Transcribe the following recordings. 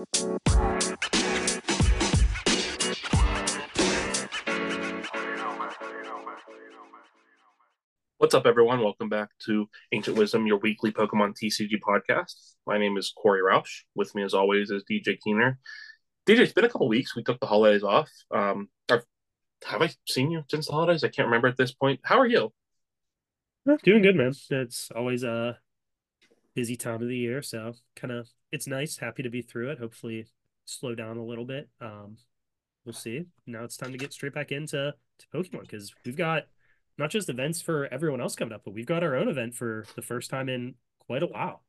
What's up, everyone? Welcome back to Ancient Wisdom, your weekly Pokemon TCG podcast. My name is Corey Roush. With me, as always, is DJ Keener. DJ, it's been a couple weeks. We took the holidays off. Um, have I seen you since the holidays? I can't remember at this point. How are you? Doing good, man. It's always a busy time of the year, so kind of it's nice. Happy to be through it. Hopefully, slow down a little bit. Um, we'll see. Now it's time to get straight back into to Pokemon because we've got not just events for everyone else coming up, but we've got our own event for the first time in quite a while.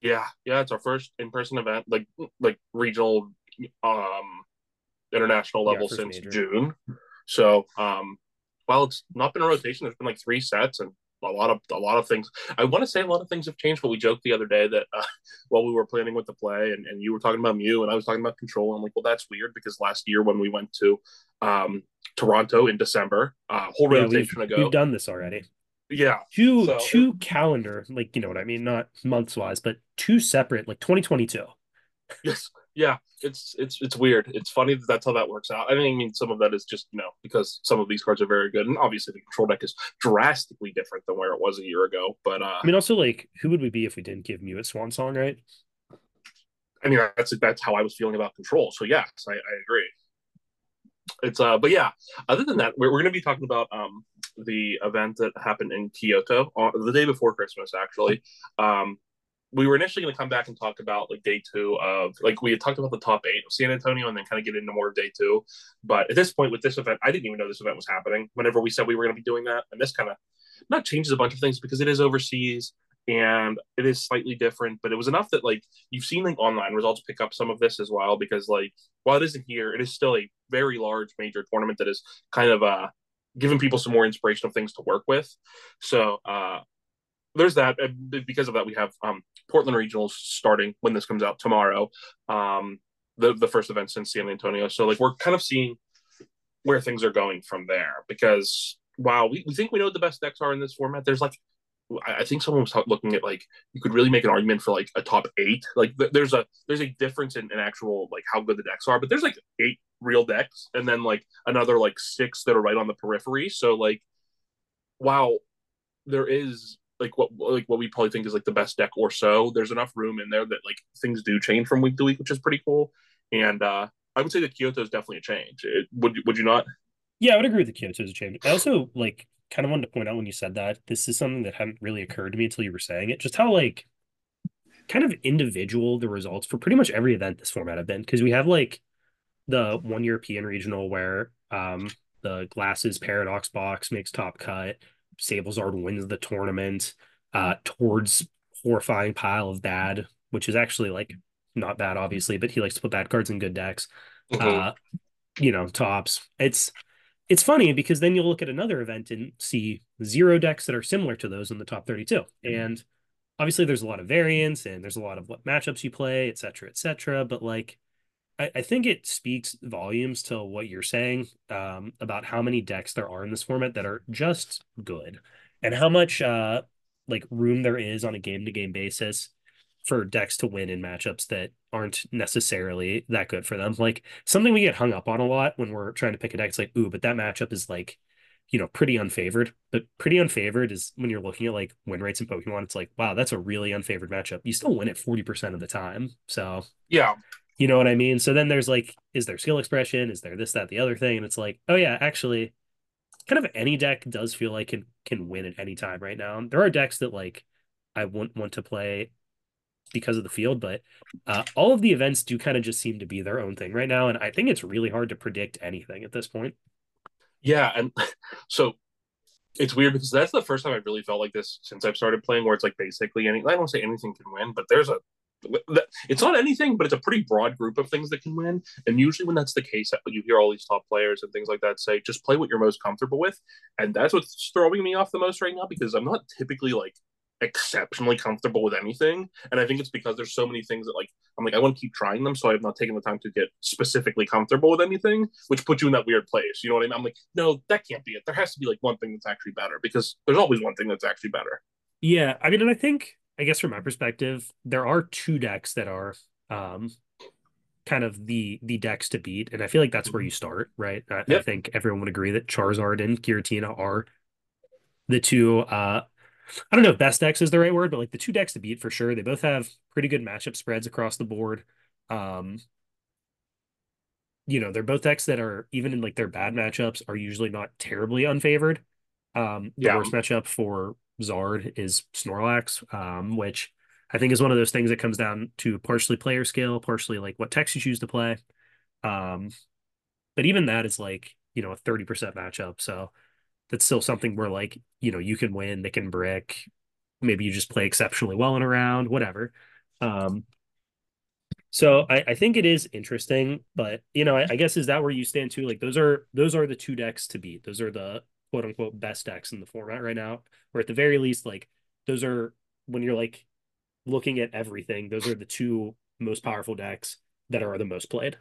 Yeah, yeah, it's our first in-person event, like like regional, um, international level yeah, since major. June. So, um, while it's not been a rotation, there's been like three sets, and a lot of a lot of things. I want to say a lot of things have changed, but we joked the other day that uh, while we were planning with the play, and, and you were talking about Mew, and I was talking about Control. I'm like, well, that's weird because last year when we went to um, Toronto in December, uh, whole yeah, rotation we've, ago, we've done this already. Yeah, two so, two calendar, like you know what I mean, not months wise, but two separate, like 2022. Yes, yeah, it's it's it's weird. It's funny that that's how that works out. I mean, some of that is just you know because some of these cards are very good, and obviously the control deck is drastically different than where it was a year ago. But uh, I mean, also like, who would we be if we didn't give Mew a Swan Song, right? I mean, that's that's how I was feeling about control. So yes, I, I agree. It's uh, but yeah. Other than that, we're, we're going to be talking about um the event that happened in Kyoto on the day before Christmas, actually. Um, we were initially going to come back and talk about like day two of like we had talked about the top eight of San Antonio and then kind of get into more of day two. But at this point with this event, I didn't even know this event was happening. Whenever we said we were going to be doing that, and this kind of not changes a bunch of things because it is overseas and it is slightly different. But it was enough that like you've seen like online results pick up some of this as well because like while it isn't here, it is still a very large major tournament that is kind of uh giving people some more inspirational things to work with. So uh there's that. Because of that, we have um, Portland Regionals starting when this comes out tomorrow. Um, the the first event since San Antonio. So like we're kind of seeing where things are going from there. Because while we, we think we know what the best decks are in this format, there's like I think someone was looking at like you could really make an argument for like a top eight. Like there's a there's a difference in, in actual like how good the decks are, but there's like eight real decks and then like another like six that are right on the periphery. So like wow, there is like what like what we probably think is like the best deck or so. There's enough room in there that like things do change from week to week, which is pretty cool. And uh I would say that Kyoto is definitely a change. It, would would you not? Yeah, I would agree with the Kyoto is a change. I also like kind of wanted to point out when you said that this is something that hadn't really occurred to me until you were saying it. Just how like kind of individual the results for pretty much every event this format have been because we have like the one European regional where um the glasses paradox box makes top cut Sablezard wins the tournament uh, Tord's horrifying pile of bad, which is actually like not bad, obviously, but he likes to put bad cards in good decks. Mm-hmm. Uh, you know, tops. It's it's funny because then you'll look at another event and see zero decks that are similar to those in the top 32. Mm-hmm. And obviously there's a lot of variance and there's a lot of what matchups you play, et cetera, et cetera. But like I, I think it speaks volumes to what you're saying um, about how many decks there are in this format that are just good and how much uh, like room there is on a game to game basis for decks to win in matchups that aren't necessarily that good for them. Like something we get hung up on a lot when we're trying to pick a deck. It's like, ooh, but that matchup is like, you know, pretty unfavored. But pretty unfavored is when you're looking at like win rates in Pokemon, it's like, wow, that's a really unfavored matchup. You still win it 40% of the time. So yeah. You know what I mean? So then there's like, is there skill expression? Is there this, that, the other thing? And it's like, oh yeah, actually, kind of any deck does feel like can can win at any time right now. There are decks that like I wouldn't want to play because of the field, but uh, all of the events do kind of just seem to be their own thing right now, and I think it's really hard to predict anything at this point. Yeah, and so it's weird because that's the first time I really felt like this since I've started playing, where it's like basically any I don't say anything can win, but there's a it's not anything, but it's a pretty broad group of things that can win. And usually, when that's the case, you hear all these top players and things like that say, just play what you're most comfortable with. And that's what's throwing me off the most right now because I'm not typically like exceptionally comfortable with anything. And I think it's because there's so many things that like I'm like, I want to keep trying them. So I've not taken the time to get specifically comfortable with anything, which puts you in that weird place. You know what I mean? I'm like, no, that can't be it. There has to be like one thing that's actually better because there's always one thing that's actually better. Yeah. I mean, and I think I guess from my perspective, there are two decks that are um kind of the the decks to beat, and I feel like that's where you start, right? I, I think everyone would agree that Charizard and Giratina are the two. Uh, I don't know if best decks is the right word, but like the two decks to beat for sure. They both have pretty good matchup spreads across the board. Um, you know, they're both decks that are even in like their bad matchups are usually not terribly unfavored. Um, the Yeah. worst matchup for Zard is Snorlax, um, which I think is one of those things that comes down to partially player skill, partially like what techs you choose to play. Um, but even that is like, you know, a 30% matchup. So that's still something where like, you know, you can win, they can brick. Maybe you just play exceptionally well in a round, whatever. Um, so I, I think it is interesting, but you know, I, I guess is that where you stand too? Like those are those are the two decks to beat. Those are the quote unquote best decks in the format right now. Or at the very least, like those are when you're like looking at everything, those are the two most powerful decks that are the most played.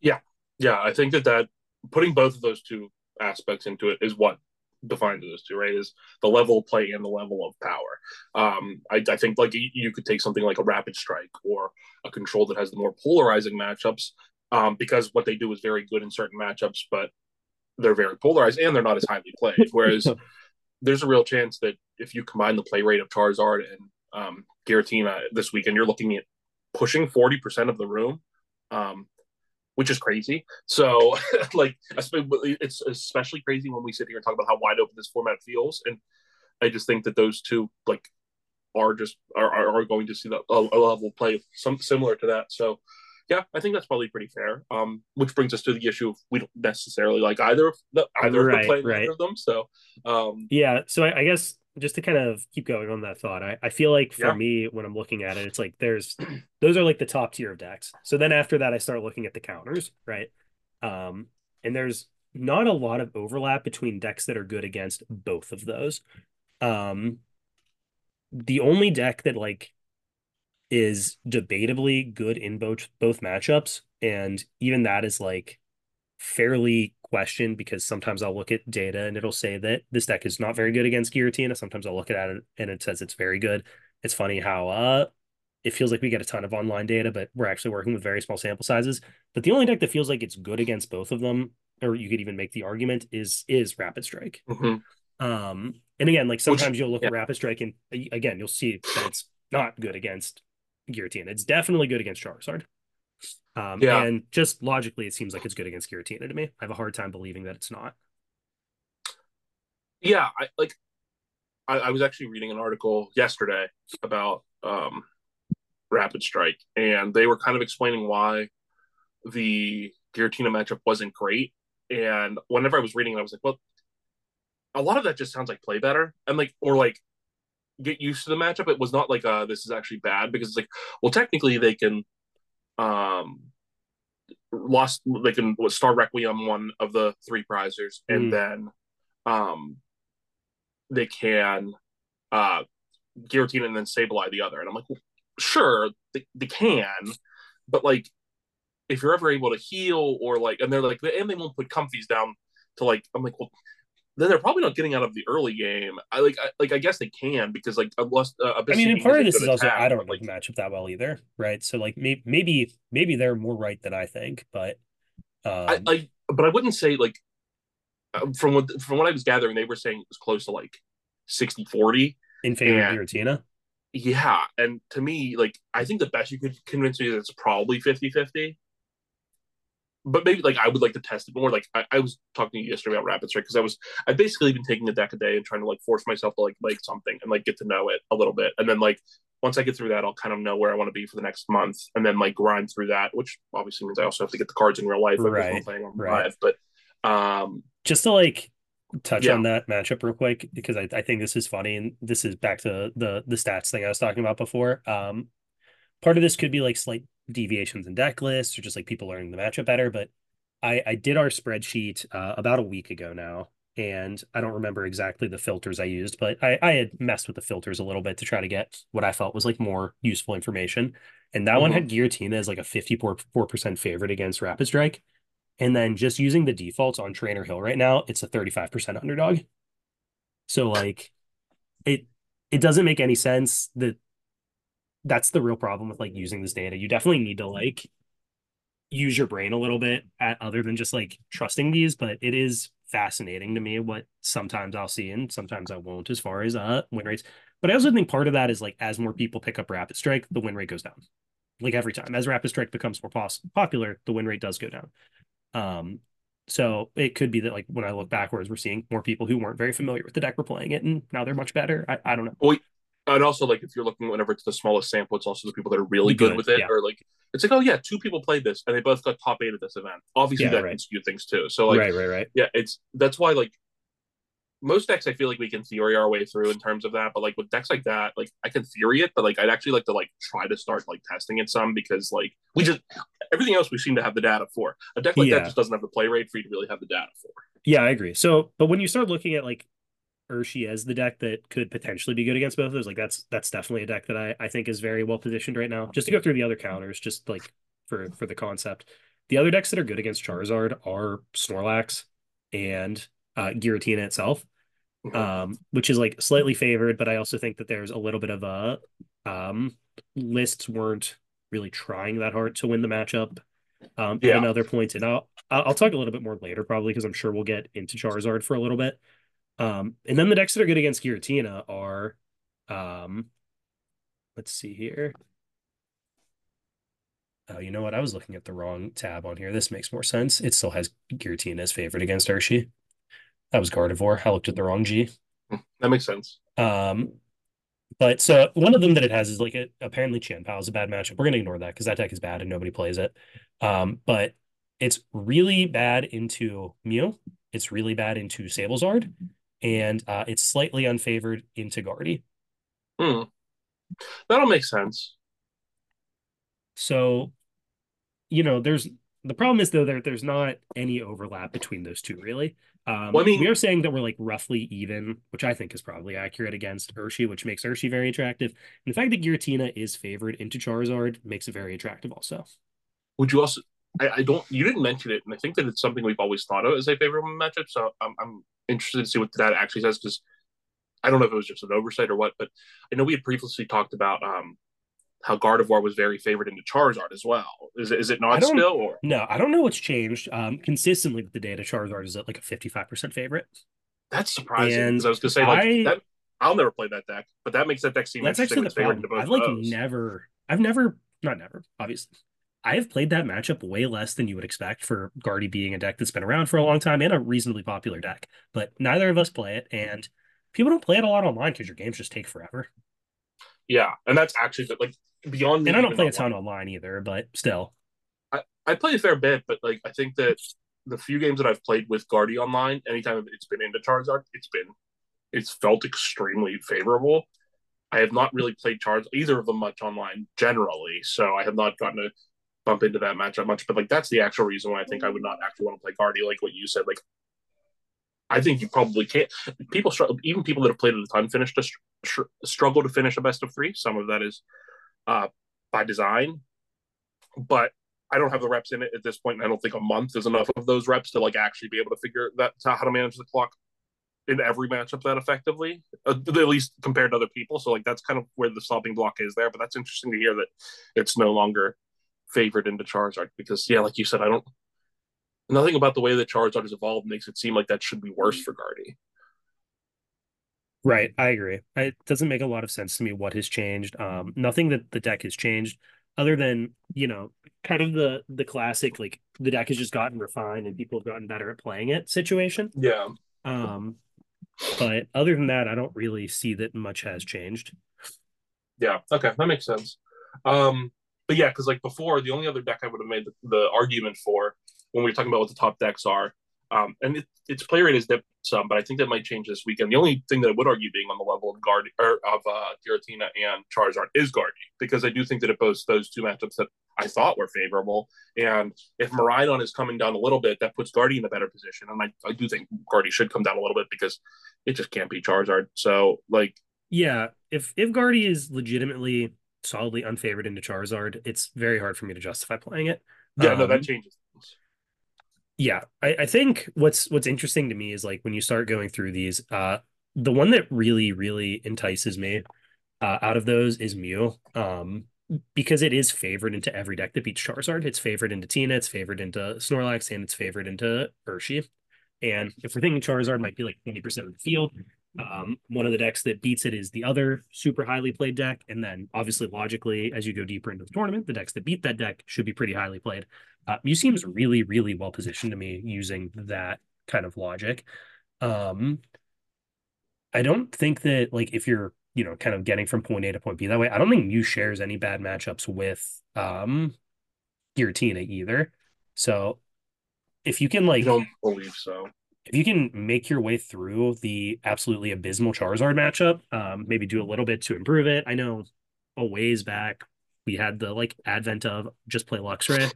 Yeah, Yeah. I think that that putting both of those two aspects into it is what defines those two, right? Is the level of play and the level of power. Um, I, I think like you, you could take something like a rapid strike or a control that has the more polarizing matchups, um, because what they do is very good in certain matchups, but they're very polarized and they're not as highly played. Whereas there's a real chance that if you combine the play rate of Charizard and um, Giratina this weekend, you're looking at pushing 40% of the room. Um, which is crazy. So, like, it's especially crazy when we sit here and talk about how wide open this format feels. And I just think that those two, like, are just are, are going to see the, a, a level play some similar to that. So, yeah, I think that's probably pretty fair. Um, which brings us to the issue of we don't necessarily like either of the either Right, of the right. either of them. So, um, Yeah, so I, I guess just to kind of keep going on that thought, I, I feel like for Yeah. me, when I'm looking at it, it's like there's those are like the top tier of decks. So then after that, I start looking at the counters, right? Um, and there's not a lot of overlap between decks that are good against both of those. Um, the only deck that like is debatably good in both both matchups, and even that is like fairly questioned because sometimes I'll look at data and it'll say that this deck is not very good against Giratina. Sometimes I'll look at it and it says it's very good. It's funny how uh it feels like we get a ton of online data, but we're actually working with very small sample sizes. But the only deck that feels like it's good against both of them, or you could even make the argument, is is Rapid Strike. mhm. Um, and again, like sometimes you'll look yeah. at Rapid Strike and again you'll see that it's not good against Giratina. It's definitely good against Charizard. Um, Yeah. and just logically, it seems like it's good against Giratina to me. I have a hard time believing that it's not. yeah, I like. I, I was actually reading an article yesterday about um, Rapid Strike, and they were kind of explaining why the Giratina matchup wasn't great. And whenever I was reading it, I was like, well, a lot of that just sounds like play better, and like or like get used to the matchup. It was not like uh this is actually bad because it's like, well, technically they can um lost they can what, Star Requiem one of the three prizers, and Mm. then um they can uh Giratina and then Sableye the other. And I'm like, well, sure, they, they can, but like if you're ever able to heal or like and they're like and they won't put Comfeys down to like I'm like, well then they're probably not getting out of the early game. I like I, like I guess they can because like unless uh, I mean, and part of this is also I don't know like the matchup that well either, right? So like maybe maybe maybe they're more right than I think, but um, I, I but I wouldn't say like uh, from what from what I was gathering they were saying it was close to like 60 40 in favor and- of Giratina. yeah and to me like I think the best you could convince me is it's probably 50 50 but maybe like I would like to test it more. Like I, I was talking to you yesterday about Rapid right? because I was I've basically been taking a deck a day and trying to like force myself to like like something and like get to know it a little bit, and then like once I get through that, I'll kind of know where I want to be for the next month, and then like grind through that, which obviously means I also have to get the cards in real life, like Right, playing on right. live. But um, just to like touch Yeah. on that matchup real quick because I, I think this is funny and this is back to the the stats thing I was talking about before. Um, part of this could be like slight deviations in deck lists or just like people learning the matchup better. But I I did our spreadsheet uh, about a week ago now, and I don't remember exactly the filters I used, but I I had messed with the filters a little bit to try to get what I felt was like more useful information. And that one Mhm. had Giratina as like a fifty four percent favorite against Rapid Strike. And then just using the defaults on Trainer Hill right now, it's a 35% underdog. So like it it doesn't make any sense that that's the real problem with like using this data. You definitely need to like use your brain a little bit at other than just like trusting these, but it is fascinating to me what sometimes I'll see and sometimes I won't as far as uh win rates. But I also think part of that is like as more people pick up rapid strike, the win rate goes down. Like every time. As rapid strike becomes more pos- popular, the win rate does go down. Um so it could be that like when I look backwards, we're seeing more people who weren't very familiar with the deck were playing it and now they're much better. I, I don't know. Well, and also like if you're looking whenever it's the smallest sample, it's also the people that are really good, Good, with it, yeah. or like it's like oh yeah, two people played this and they both got top eight at this event. Obviously Yeah, that right. can skew things too. So like right, right, right. yeah, it's that's why like most decks I feel like we can theory our way through in terms of that, but like with decks like that, like I can theory it, but like I'd actually like to like try to start like testing it some because like we just everything else we seem to have the data for. A deck like Yeah. that just doesn't have the play rate for you to really have the data for. Yeah, I agree. So, but when you start looking at like Urshi as the deck that could potentially be good against both of those, like that's that's definitely a deck that I, I think is very well positioned right now. Just to go through the other counters, just like for for the concept. The other decks that are good against Charizard are Snorlax and uh Giratina itself. Mhm. Um, which is like slightly favored, but I also think that there's a little bit of a um lists weren't really trying that hard to win the matchup um Yeah. at another point. And I'll I'll talk a little bit more later probably because I'm sure we'll get into Charizard for a little bit. Um, and then the decks that are good against Giratina are um let's see here. Oh, you know what? I was looking at the wrong tab on here. This makes more sense. It still has Giratina as favored against Urshi. That was Gardevoir. I looked at the wrong G. That makes sense. Um, but so one of them that it has is like a, apparently Chien-Pao is a bad matchup. We're gonna ignore that because that deck is bad and nobody plays it. Um, but it's really bad into Mew. It's really bad into Sablezard, and uh, it's slightly unfavored into Guardy. Hmm. That'll make sense. So, you know, there's the problem is though there there's not any overlap between those two really. Um, Well, I mean- we are saying that we're like roughly even, which I think is probably accurate against Urshi, which makes Urshi very attractive. And the fact that Giratina is favored into Charizard makes it very attractive also. Would you also? I, I don't. You didn't mention it, and I think that it's something we've always thought of as a favorite matchup. So I'm, I'm interested to see what that actually says because I don't know if it was just an oversight or what, but I know we had previously talked about um how Gardevoir was very favored into Charizard as well. Is it, is it not still or No, I don't know what's changed. Um, consistently with the data, Charizard is at like a 55% favorite. that's surprising? And Because I was gonna say like I- that. I'll never play that deck, but that makes that deck seem That's interesting. actually the It's favored problem. into both I've like never, I've never, not never, obviously. I have played that matchup way less than you would expect for Guardy being a deck that's been around for a long time and a reasonably popular deck. But neither of us play it, and people don't play it a lot online because your games just take forever. Yeah, and that's actually like beyond. And I don't play a ton online either, but still. I play a fair bit, but like I think that the few games that I've played with Guardy online, anytime it's been into Charizard, it's been it's felt extremely favorable. I have not really played Charizard either of them much online generally, so I have not gotten to bump into that matchup much. But like that's the actual reason why I think I would not actually want to play Guardy, like what you said. Like I think you probably can't. People struggle, even people that have played it a ton, finish to str- str- struggle to finish a best of three. Some of that is uh, by design, but I don't have the reps in it at this. And I don't think a month is enough of those reps to like actually be able to figure that how to manage the clock in every matchup that effectively, uh, at least compared to other people. So like that's kind of where the stopping block is there. But that's interesting to hear that it's no longer favored into Charizard because yeah, like you said, I don't. Nothing about the way that Charizard has evolved makes it seem like that should be worse for Guardy. Right, I agree. It doesn't make a lot of sense to me what has changed. Um, nothing that the deck has changed, other than you know, kind of the the classic like the deck has just gotten refined and people have gotten better at playing it situation. Yeah. Um, but other than that, I don't really see that much has changed. Yeah. Okay, that makes sense. Um, but yeah, because like before, the only other deck I would have made the, the argument for when we were talking about what the top decks are, um, and it, its play rate is dipped some, but I think that might change this weekend. The only thing that I would argue being on the level of Guard or of uh, Giratina and Charizard is Guardy, because I do think that it boasts those two matchups that I thought were favorable. And if Miraidon is coming down a little bit, that puts Guardy in a better position. And I, I do think Guardy should come down a little bit because it just can't be Charizard. So like Yeah, if if Guardy is legitimately solidly unfavored into Charizard, it's very hard for me to justify playing it. yeah, no, Um, that changes things. Yeah, I, I think what's what's interesting to me is like when you start going through these, uh, the one that really really entices me uh, out of those is Mew. Um, because it is favored into every deck that beats Charizard. It's favored into Tina, it's favored into Snorlax, and it's favored into Urshi. And if we're thinking Charizard might be like 20% of the field, um, one of the decks that beats it is the other super highly played deck. And then obviously, logically, as you go deeper into the tournament, the decks that beat that deck should be pretty highly played. Uh, seems really, really well positioned to me using that kind of logic. Um, I don't think that, like, if you're, you know, kind of getting from point A to point B that way, I don't think Mew shares any bad matchups with um, Giratina either. So if you can, like, I don't believe so if you can make your way through the absolutely abysmal Charizard matchup, um, maybe do a little bit to improve it. I know a ways back we had the like advent of just play Luxray,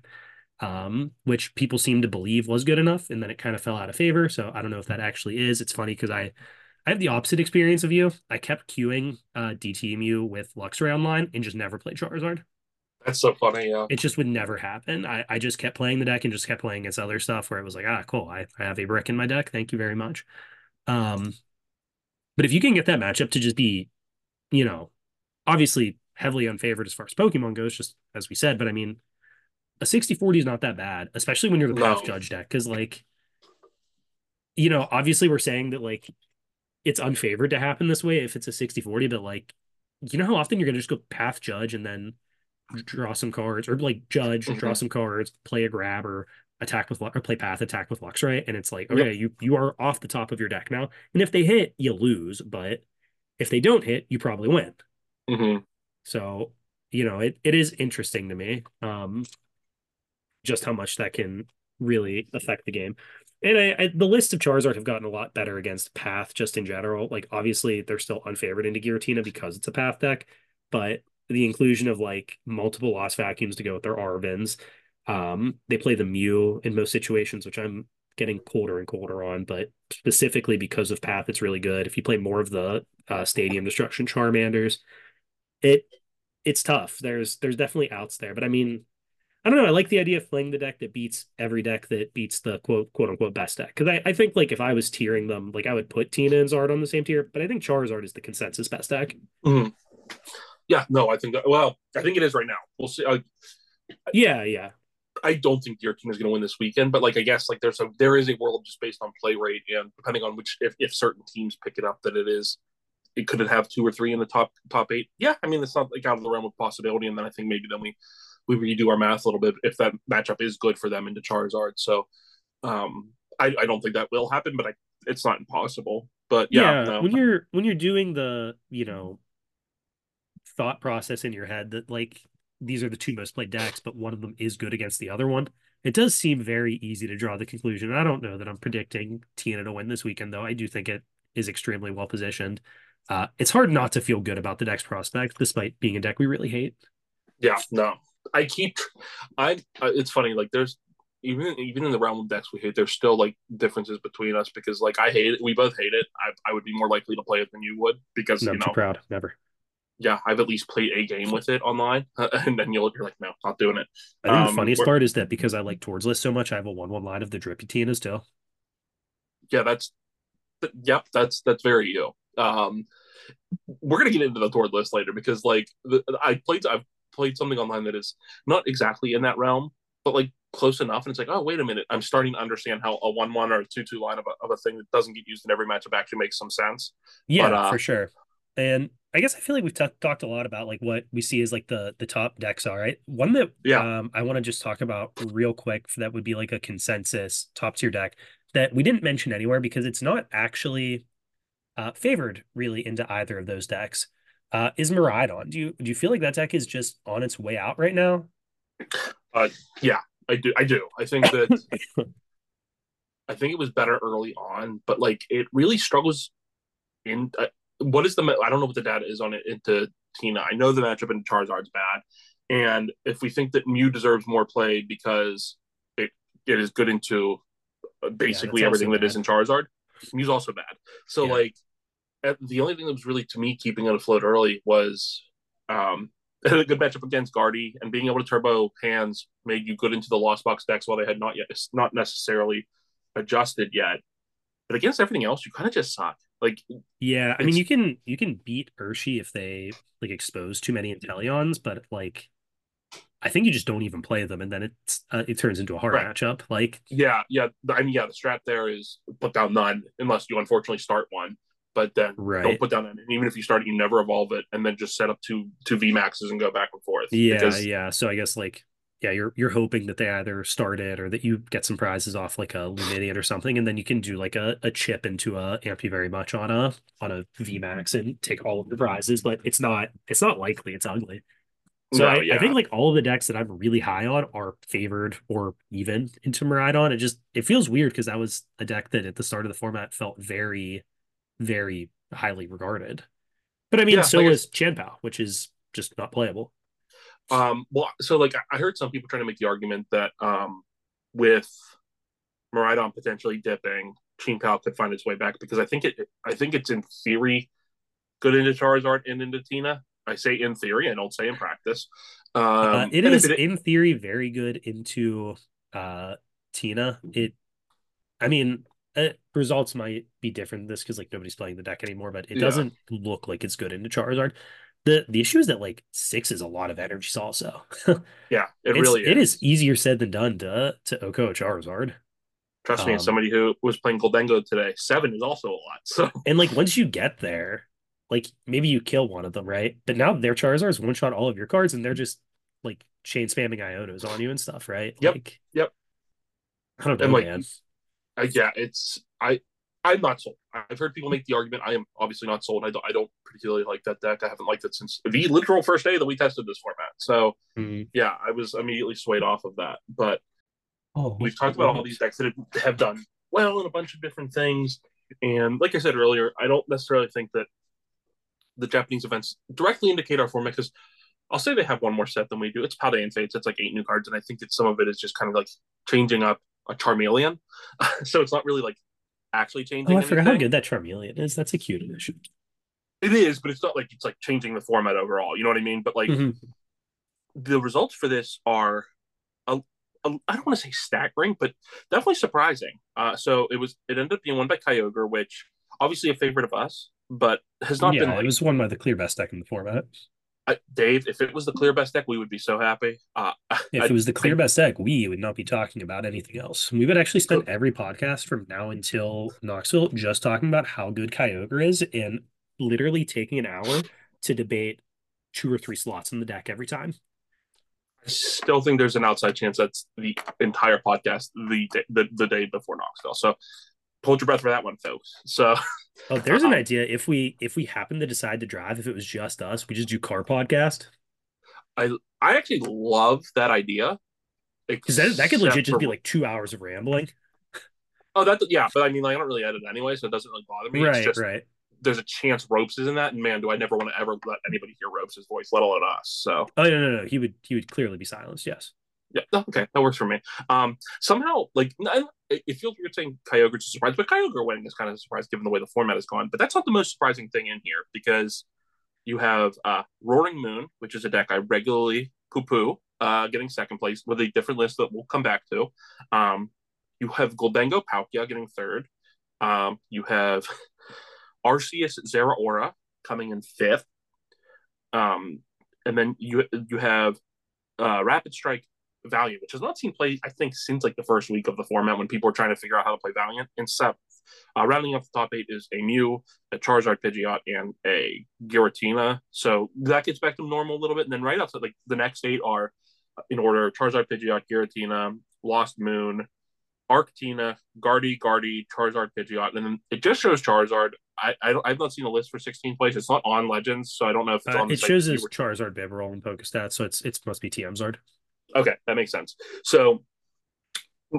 um, which people seem to believe was good enough, and then it kind of fell out of favor. So I don't know if that actually is. It's funny because I I have the opposite experience of you. I kept queuing uh, DTMU with Luxray online and just never played Charizard. That's so funny. Yeah. It just would never happen. I, I just kept playing the deck and just kept playing against other stuff where it was like, ah, cool. I, I have a brick in my deck. Thank you very much. Um, but if you can get that matchup to just be, you know, obviously heavily unfavored as far as Pokemon goes, just as we said, but I mean, a 60 40 is not that bad, especially when you're the Path no. Judge deck. Cause like, you know, obviously we're saying that like it's unfavored to happen this way if it's a 60 40, but like, you know how often you're going to just go Path Judge and then draw some cards, or like judge, mm-hmm. draw some cards, play a grab, or attack with or play path attack with Luxray, and it's like okay, yep. you you are off the top of your deck now, and if they hit, you lose, but if they don't hit, you probably win. Mm-hmm. So you know it it is interesting to me, um, just how much that can really affect the game. And I, I, the list of Charizard have gotten a lot better against Path just in general. Like obviously they're still unfavored into Giratina because it's a Path deck, but the inclusion of like multiple lost vacuums to go with their Arvens. Um, they play the Mew in most situations, which I'm getting colder and colder on, but specifically because of Path, it's really good. If you play more of the uh, Stadium Destruction Charmanders, it it's tough. There's there's definitely outs there, but I mean, I don't know. I like the idea of playing the deck that beats every deck that beats the quote quote unquote best deck. Because I, I think like if I was tiering them, like I would put Tina and Zard on the same tier, but I think Charizard is the consensus best deck. Mm-hmm. Yeah, no, I think well, I think it is right now. We'll see. Uh, yeah, yeah. I don't think your team is going to win this weekend, but like I guess like there's a there is a world just based on play rate and depending on which if, if certain teams pick it up that it is it could it have two or three in the top top eight. Yeah, I mean it's not like out of the realm of possibility. And then I think maybe then we we redo our math a little bit if that matchup is good for them into Charizard. So um I, I don't think that will happen, but I it's not impossible. But yeah, yeah no. when you're when you're doing the you know thought process in your head that like these are the two most played decks, but one of them is good against the other one. It does seem very easy to draw the conclusion. I don't know that I'm predicting Tina to win this weekend, though. I do think it is extremely well positioned. Uh, it's hard not to feel good about the deck's prospects, despite being a deck we really hate. Yeah, no, I keep. I. It's funny. Like there's even even in the realm of decks we hate, there's still like differences between us because like I hate it. We both hate it. I, I would be more likely to play it than you would because no, you know, too proud. Never yeah, I've at least played a game with it online, and then you'll you're like, no, not doing it. I think um, the funniest part is that because I like Tord's list so much, I have a one one line of the Drippy Tinas too. Yeah, that's yep, that's that's very you. Um, we're gonna get into the Tord list later because like the, I played I've played something online that is not exactly in that realm, but like close enough, and it's like, oh wait a minute, I'm starting to understand how a one one or a two two line of a, of a thing that doesn't get used in every matchup actually makes some sense. Yeah, but, uh, for sure. And I guess I feel like we've t- talked a lot about like what we see as like the the top decks are right. One that yeah. um, I want to just talk about real quick that would be like a consensus top tier deck that we didn't mention anywhere because it's not actually uh, favored really into either of those decks. Uh, is Miraidon? Do you do you feel like that deck is just on its way out right now? Uh, yeah, I do. I do. I think that I think it was better early on, but like it really struggles in. What is the I don't know what the data is on it into Tina. I know the matchup in Charizard's bad, and if we think that Mew deserves more play because it it is good into basically yeah, everything that is in Charizard, Mew's also bad. So yeah. like, the only thing that was really to me keeping it afloat early was um a good matchup against Guardy and being able to turbo hands made you good into the Lost Box decks while they had not yet not necessarily adjusted yet. But against everything else, you kind of just suck. Like Yeah, I mean you can you can beat Urshi if they like expose too many Inteleons, but like I think you just don't even play them, and then it's uh, it turns into a hard Right. matchup. Like yeah, yeah. I mean, yeah, the strat there is put down none unless you unfortunately start one. But then Right. don't put down any. And even if you start it, you never evolve it, and then just set up two two V maxes and go back and forth. yeah, Because- yeah. So I guess like yeah, you're you're hoping that they either start it or that you get some prizes off like a Lumineon or something, and then you can do like a, a chip into a amp you very much on a on a VMAX and take all of the prizes, but it's not it's not likely, it's ugly. So No, I, yeah. I think like all of the decks that I'm really high on are favored or even into Miraidon. It just it feels weird because that was a deck that at the start of the format felt very, very highly regarded. But I mean, Yeah, so like is Chien-Pao, which is just not playable. Um, well, so like I- heard some people trying to make the argument that um, with Miraidon potentially dipping, Chien-Pao could find its way back because I think it, I think it's in theory good into Charizard and into Tina. I say in theory, I don't say in practice. Um, Uh, it is in theory very good into uh Tina. It, I mean, uh, results might be different this because like nobody's playing the deck anymore, but it Yeah. doesn't look like it's good into Charizard. The the issue is that like six is a lot of energies also. yeah, it It's- really is. It is easier said than done to to OHKO Charizard. Trust me, um, as somebody who was playing Gholdengo today, seven is also a lot. So And like once you get there, like maybe you kill one of them, right? But now their Charizards one shot all of your cards, and they're just like chain spamming Ionos on you and stuff, right? Yep, Like, yep. I don't know, And, like, man. uh, yeah, it's I. I'm not sold. I've heard people make the argument. I am obviously not sold. I don't. I don't particularly like that deck. I haven't liked it since the literal first day that we tested this format. So Mm. yeah, I was immediately swayed off of that. But Oh, we've talked about all these decks that have done well in a bunch of different things. And like I said earlier, I don't necessarily think that the Japanese events directly indicate our format because I'll say they have one more set than we do. It's Paldean and Fates. It's like eight new cards, and I think that some of it is just kind of like changing up a Charmeleon. so it's not really like actually changing. Oh, I forgot how good that Charmeleon is. That's a cute addition. It is, but it's not like it's like changing the format overall. You know what I mean? But like Mhm. the results for this are, a, a, I don't want to say staggering, but definitely surprising. Uh, so it was it ended up being won by Kyogre, which obviously a favorite of us, but has not yeah, been like it was won by the clear best deck in the format. I, Dave. If it was the clear best deck, we would be so happy. Uh, If I- it was the clear best deck, we would not be talking about anything else. We would actually spend every podcast from now until Knoxville just talking about how good Kyogre is and literally taking an hour to debate two or three slots in the deck every time. I still think there's an outside chance that's the entire podcast the the, the day before Knoxville. So hold your breath for that one, folks. So Oh, there's an Um, idea. If we if we happen to decide to drive, if it was just us, we just do car podcast. I I actually love that idea Because that, that could legit just be like two hours of rambling. Oh, that yeah, but I mean, like, I don't really edit anyway, so it doesn't really bother me. Right, it's just right. there's a chance Ropes is in that, and man, do I never want to ever let anybody hear Ropes' voice, let alone us. So Oh no, no, no. He would he would clearly be silenced, yes. Yeah, okay, that works for me. Um, somehow, like, it feels weird saying Kyogre's a surprise, but Kyogre winning is kind of a surprise given the way the format has gone. But that's not the most surprising thing in here because you have uh, Roaring Moon, which is a deck I regularly poo poo, uh, getting second place with a different list that we'll come back to. Um, you have Gholdengo Palkia getting third. Um, you have Arceus Zeraora coming in fifth. Um, and then you you have uh, Rapid Strike Valiant, which has not seen play, I think, since like the first week of the format when people were trying to figure out how to play Valiant. In seventh, uh, rounding up the top eight is a Mew, a Charizard Pidgeot, and a Giratina. So that gets back to normal a little bit. And then right outside, like the next eight are uh, in order: Charizard, Pidgeot, Giratina, Lost Moon, Arctina, Guardy, Guardy, Charizard, Pidgeot, and then it just shows Charizard. I, I I've not seen a list for 16th place. It's not on Legends, so I don't know if it's Uh, on. it shows as Charizard, Bibarel, and Pokestop, so it's it must be TM Zard. Okay, that makes sense. So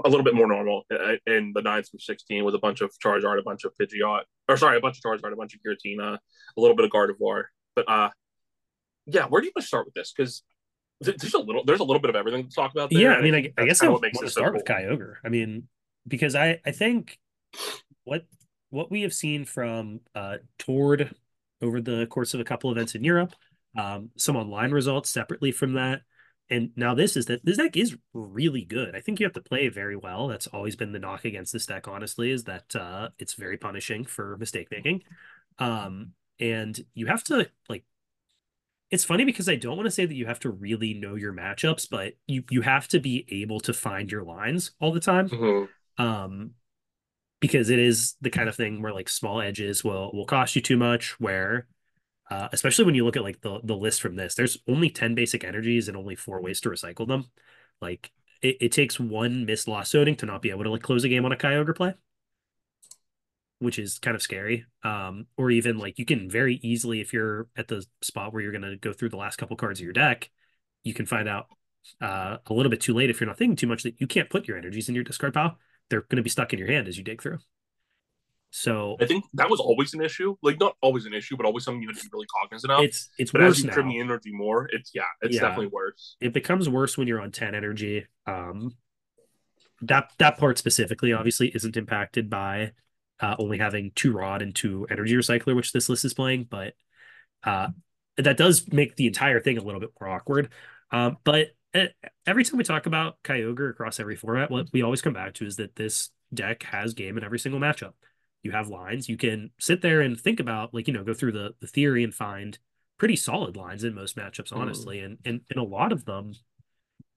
a little bit more normal uh, in the 9 through 16 with a bunch of Charizard, a bunch of Pidgeot, or sorry, a bunch of Charizard, a bunch of Giratina, a little bit of Gardevoir. But uh, yeah, where do you want to start with this? Because there's a little, there's a little bit of everything to talk about. There, Yeah, I mean, I, I guess I want to this so start with cool. Kyogre. I mean, because I I think what what we have seen from uh Tord over the course of a couple events in Europe, um, some online results separately from that, and now this is that this deck is really good. I think you have to play very well. That's always been the knock against this deck, honestly, is that uh, it's very punishing for mistake making. Um, and you have to like it's funny because I don't want to say that you have to really know your matchups, but you you have to be able to find your lines all the time. Mm-hmm. Um because it is the kind of thing where like small edges will will cost you too much where uh, especially when you look at like the the list from this, there's only 10 basic energies and only four ways to recycle them. Like it, it takes one missed loss zoning to not be able to like close a game on a Kyogre play which is kind of scary. Um, or even like you can very easily, if you're at the spot where you're going to go through the last couple cards of your deck, you can find out uh, a little bit too late if you're not thinking too much that you can't put your energies in your discard pile. They're going to be stuck in your hand as you dig through. So I think that was always an issue. Like not always an issue, but always something you had to be really cognizant of. It's it's but worse as you now. trim the energy more, it's yeah, it's Yeah. definitely worse. It becomes worse when you're on 10 energy. Um, that that part specifically obviously isn't impacted by uh, only having two rod and two energy recycler, which this list is playing, but uh, that does make the entire thing a little bit more awkward. Um, but uh, every time we talk about Kyogre across every format, what we always come back to is that this deck has game in every single matchup. You have lines. You can sit there and think about, like, you know, go through the, the theory and find pretty solid lines in most matchups, mm. honestly. And, and and a lot of them,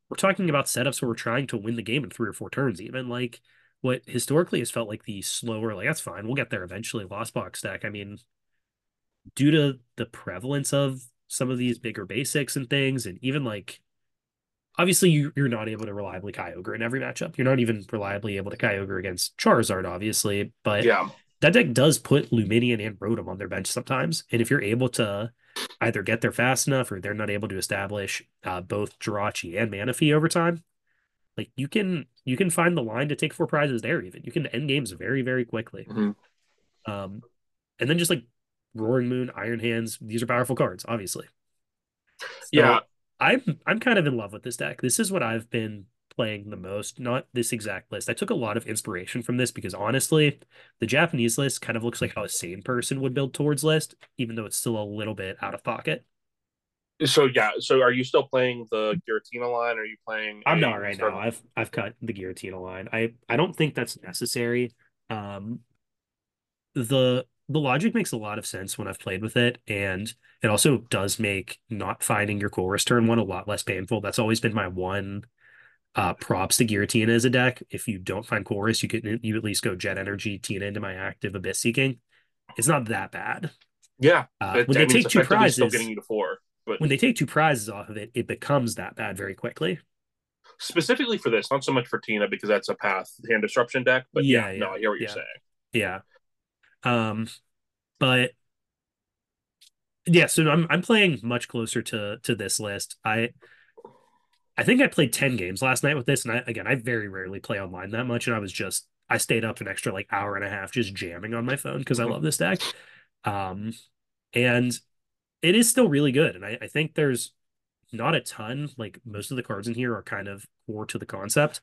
we're talking about setups where we're trying to win the game in three or four turns, even like what historically has felt like the slower, like that's fine, we'll get there eventually. Lost box deck. I mean, due to the prevalence of some of these bigger basics and things, and even like obviously you, you're not able to reliably Kyogre in every matchup. You're not even reliably able to Kyogre against Charizard, obviously, but Yeah. that deck does put Lumineon and Rotom on their bench sometimes. And if you're able to either get there fast enough or they're not able to establish uh, both Jirachi and Manaphy over time, like you can you can find the line to take four prizes there. Even you can end games very very quickly. Mhm. Um, and then just like Roaring Moon, Iron Hands, these are powerful cards, obviously. So Yeah. I'm I'm kind of in love with this deck. This is what I've been playing the most, not this exact list. I took a lot of inspiration from this because honestly, the Japanese list kind of looks like how a sane person would build Tord's list, even though it's still a little bit out of pocket. So yeah. So are you still playing the Giratina line? Or are you playing? I'm not right now. I've I've cut the Giratina line. I I don't think that's necessary. Um the the logic makes a lot of sense when I've played with it, and it also does make not finding your Colress turn one a lot less painful. That's always been my one uh props to Giratina as a deck. If you don't find Colress, you can you at least go jet energy, Tina into my active abyss seeking. It's not that bad. Yeah. Uh, It- when I they mean, take two effectively prizes, still getting you to four. But when they take two prizes off of it, it becomes that bad very quickly. specifically for this, not so much for Tina because that's a path hand disruption deck. But yeah, Yeah, no, I hear what you're saying. Yeah. Um, but yeah, so I'm I'm playing much closer to to this list. I I think I played 10 games last night with this, and I again I very rarely play online that much, and I was just I stayed up an extra like hour and a half just jamming on my phone because I love this deck. Um, and it is still really good, and I, I think there's not a ton, like most of the cards in here are kind of core to the concept,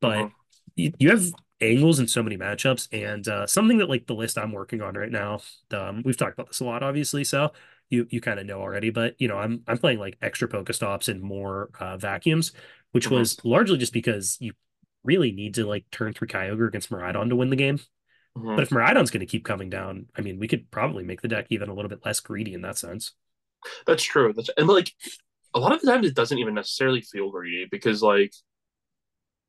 but Mhm. you, you have angles in so many matchups and uh, something that like the list I'm working on right now. Um, we've talked about this a lot, obviously, so you you kind of know already. But you know, I'm I'm playing like extra Pokestops and more uh, vacuums, which Mhm. was largely just because you really need to like turn through Kyogre against Miraidon to win the game. Mhm. But if Miraidon's going to keep coming down, I mean, we could probably make the deck even a little bit less greedy in that sense. That's true. That's and like a lot of the times it doesn't even necessarily feel greedy because like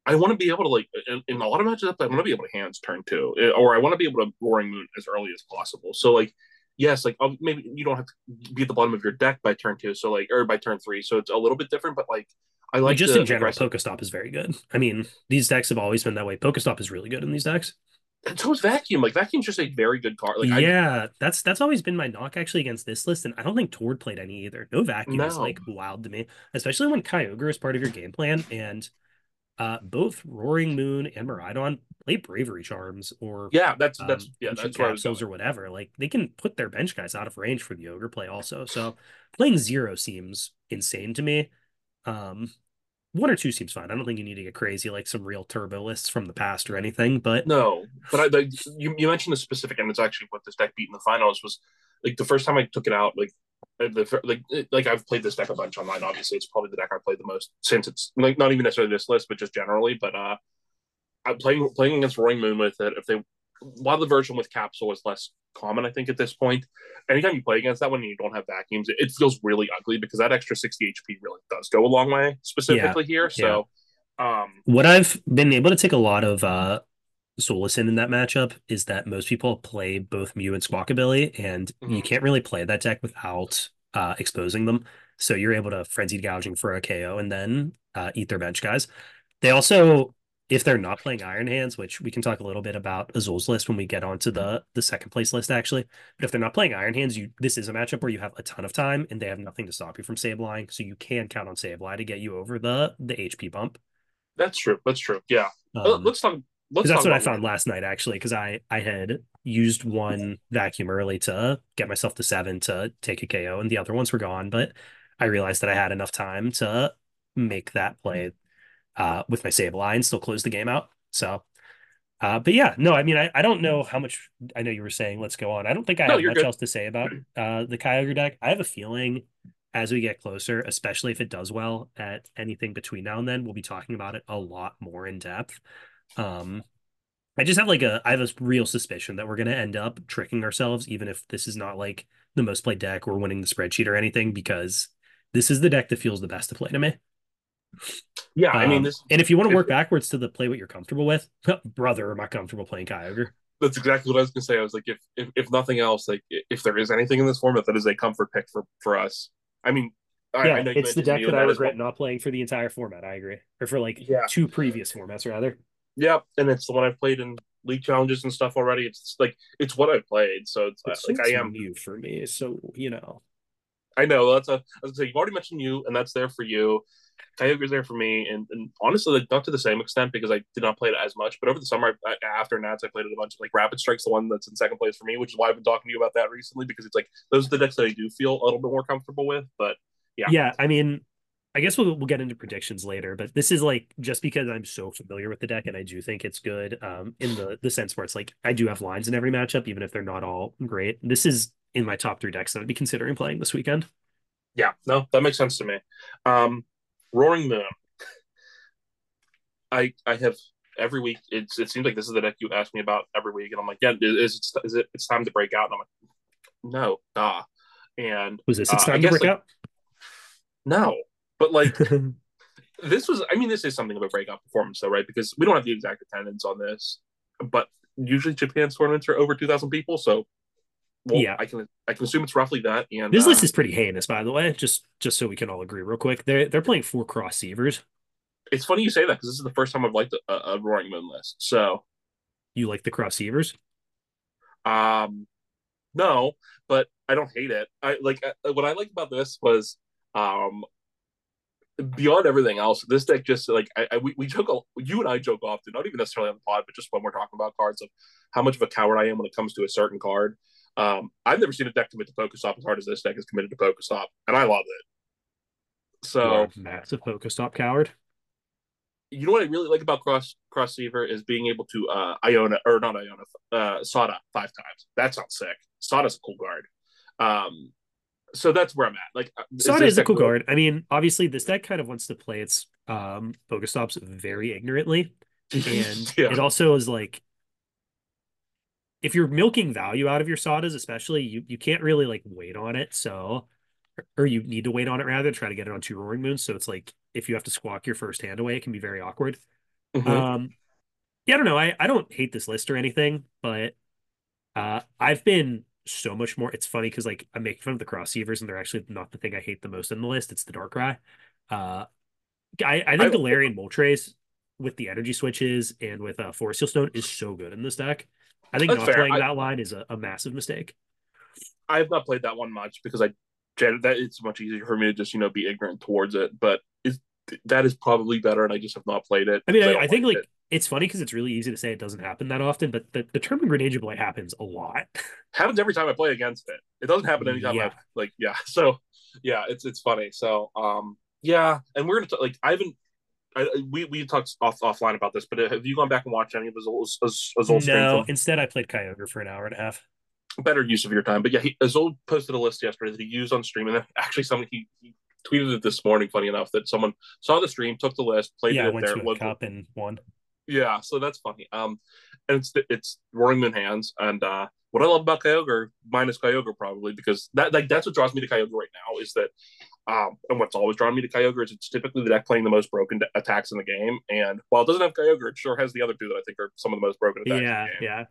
I want to be able to like in, in a lot of matches I want to be able to hands turn two eh, or I want to be able to roaring moon as early as possible. So like yes, like I'll, maybe you don't have to be at the bottom of your deck by turn two, so like or by turn three, so it's a little bit different. But like I Like just the in general, aggressive- Pokestop is very good. I mean, these decks have always been that way. Pokestop is really good in these decks. and so is vacuum. Like vacuum's just a very good card. Like I, yeah, that's that's always been my knock actually against this list, and I don't think Tord played any either. No vacuum is like wild to me, especially when Kyogre is part of your game plan, and uh, both Roaring Moon and Miraidon play Bravery Charms or yeah, that's um, that's yeah, that's where I was capsules or whatever. Like they can put their bench guys out of range for the ogre play also. So playing zero seems insane to me. Um, one or two seems fine. I don't think you need to get crazy like some real turbo lists from the past or anything. But No, but I, the, you you mentioned the specific, and it's actually what this deck beat in the finals was like the first time I took it out. Like the like like I've played this deck a bunch online. Obviously, it's probably the deck I played the most since it's like not even necessarily this list, but just generally. But uh, I'm playing playing against Roaring Moon with it. If they while the version with capsule is less common, I think at this point, anytime you play against that one and you don't have vacuums, it, it feels really ugly because that extra 60 HP really does go a long way, specifically yeah. here. So, yeah. um, what I've been able to take a lot of uh solace in that matchup is that most people play both Mew and Squawkabilly, and mm-hmm. you can't really play that deck without uh, exposing them. So you're able to frenzied gouging for a KO and then uh, eat their bench guys. They also if they're not playing Iron Hands, which we can talk a little bit about Azul's list when we get onto the the second place list, actually. But if they're not playing Iron Hands, you this is a matchup where you have a ton of time and they have nothing to stop you from Sableye, so you can count on save Sableye to get you over the the HP bump. That's true. That's true. Yeah. Um, let's talk. That's what I found last night, actually, because I I had used one vacuum early to get myself to seven to take a KO, and the other ones were gone. But I realized that I had enough time to make that play uh, with my Sableye and still close the game out. So, uh, but yeah, no, I mean, I, I don't know how much. I know you were saying let's go on. I don't think I no, have much good. else to say about uh, the Kyogre deck. I have a feeling as we get closer, especially if it does well at anything between now and then, we'll be talking about it a lot more in depth. Um, I just have like a I have a real suspicion that we're gonna end up tricking ourselves, even if this is not like the most played deck or winning the spreadsheet or anything, because this is the deck that feels the best to play to me. Yeah, I mean, um, this, and if you want to work backwards to the play what you're comfortable with, brother, am I comfortable playing Kyogre? That's exactly what I was gonna say. I was like, if, if if nothing else, like if there is anything in this format that is a comfort pick for for us, I mean, I, yeah, I it's the deck that I regret well. not playing for the entire format. I agree, or for like yeah. two previous formats rather. Yeah, and it's the one I've played in league challenges and stuff already. It's like it's what I played, so it's, it's uh, like I am new for me. So you know, I know that's a. I was gonna say you've already mentioned you, and that's there for you. Kyogre's there for me, and, and honestly, like, not to the same extent because I did not play it as much. But over the summer, I, after Nats, I played it a bunch. Of like Rapid Strike's the one that's in second place for me, which is why I've been talking to you about that recently because it's like those are the decks that I do feel a little bit more comfortable with. But yeah, yeah, I mean, I guess we'll we'll get into predictions later, but this is like just because I'm so familiar with the deck and I do think it's good. Um, in the the sense where it's like I do have lines in every matchup, even if they're not all great. This is in my top three decks that I'd be considering playing this weekend. Yeah, no, that makes sense to me. Um, Roaring Moon. I I have every week. It's it seems like this is the deck you ask me about every week, and I'm like, yeah, is it is it it's time to break out? And I'm like, no, nah. And was this it's uh, time to break like, out? No, but like this was. I mean, this is something of a breakout performance, though, right? Because we don't have the exact attendance on this, but usually Japan's tournaments are over two thousand people, so well, yeah, I can I can assume it's roughly that. And this uh, list is pretty heinous, by the way. Just just so we can all agree real quick. They're they're playing four cross Switchers. It's funny you say that because this is the first time I've liked a, a Roaring Moon list. So you like the cross Switchers? Um, no, but I don't hate it. I like uh, what I liked about this was um beyond everything else, this deck just like I, I we, we joke you and I joke often, not even necessarily on the pod, but just when we're talking about cards of how much of a coward I am when it comes to a certain card. Um, I've never seen a deck commit to Pokestop as hard as this deck is committed to Pokestop, and I love it. So massive Pokestop coward. You know what I really like about Cross Cross Switcher is being able to uh Iono or not Iono uh Sada five times. That sounds sick. Sada's a cool guard. Um so that's where I'm at. Like uh, Sada is, is a cool guard. I mean, obviously this deck kind of wants to play its um Pokestops very ignorantly. And yeah. it also is like if you're milking value out of your Sadas, especially, you you can't really like wait on it. So, or you need to wait on it rather to try to get it on two roaring moons. So it's like if you have to squawk your first hand away, it can be very awkward. Mm-hmm. Um, yeah, I don't know. I I don't hate this list or anything, but uh, I've been so much more. It's funny because like I'm making fun of the crossovers, and they're actually not the thing I hate the most in the list. It's the Darkrai. Uh, I I think I, Galarian Moltres with the energy switches and with uh, Forest Seal Stone is so good in this deck. I think not fair. playing I, that line is a, a, massive mistake. I have not played that one much because I that it's much easier for me to just you know be ignorant towards it. But is that is probably better, and I just have not played it. I mean, I, I, think like it. It's funny because it's really easy to say it doesn't happen that often, but the, the term grenade blade happens a lot. happens every time I play against it. It doesn't happen anytime yeah. I like yeah. So yeah, it's it's funny. So um yeah, and we're gonna t- like I haven't I, we we talked off offline about this, but have you gone back and watched any of his old, his, his old No, instead I played Kyogre for an hour and a half. better use of your time. But yeah, he, Azul posted a list yesterday that he used on stream, and actually, someone he, he tweeted it this morning. Funny enough, that someone saw the stream, took the list, played yeah, it went there. to a cup and won. Yeah, so that's funny. Um, and it's it's Roaring Moon hands, and uh, what I love about Kyogre minus Kyogre probably because that like that's what draws me to Kyogre right now is that, um, and what's always drawn me to Kyogre is it's typically the deck playing the most broken de- attacks in the game, and while it doesn't have Kyogre, it sure has the other two that I think are some of the most broken attacks. Yeah, in the game. yeah.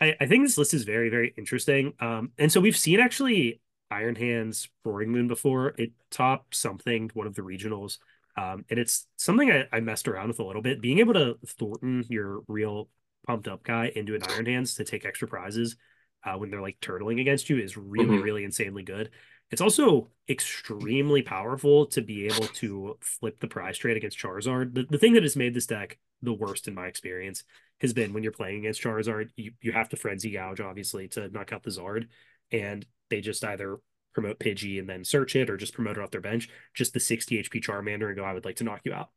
I, I think this list is very, very interesting. Um, and so we've seen actually Iron Hands Roaring Moon before. It topped something, one of the regionals. Um, and it's something I, I messed around with a little bit. Being able to Thorton your real pumped up guy into an Iron Hands to take extra prizes uh, when they're like turtling against you is really, Mhm. really insanely good. It's also extremely powerful to be able to flip the prize trade against Charizard. The, the thing that has made this deck the worst in my experience has been when you're playing against Charizard, you, you have to frenzy gouge, obviously, to knock out the Zard. And they just either promote Pidgey and then search it or just promote it off their bench, just the 60 HP Charmander and go, I would like to knock you out.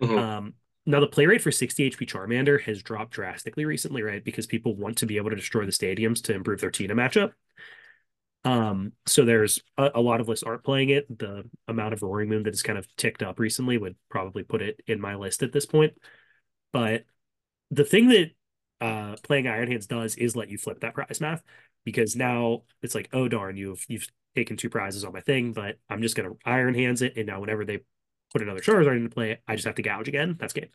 Mhm. Um, now the play rate for 60 HP Charmander has dropped drastically recently, right? Because people want to be able to destroy the stadiums to improve their Tina matchup. Um, so there's a, a lot of lists aren't playing it. The amount of Roaring Moon that has kind of ticked up recently would probably put it in my list at this point. But the thing that uh playing Iron Hands does is let you flip that prize math because now it's like, oh darn, you've you've taken two prizes on my thing, but I'm just gonna Iron Hands it, and now whenever they put another Charizard into play, I just have to gouge again. That's game.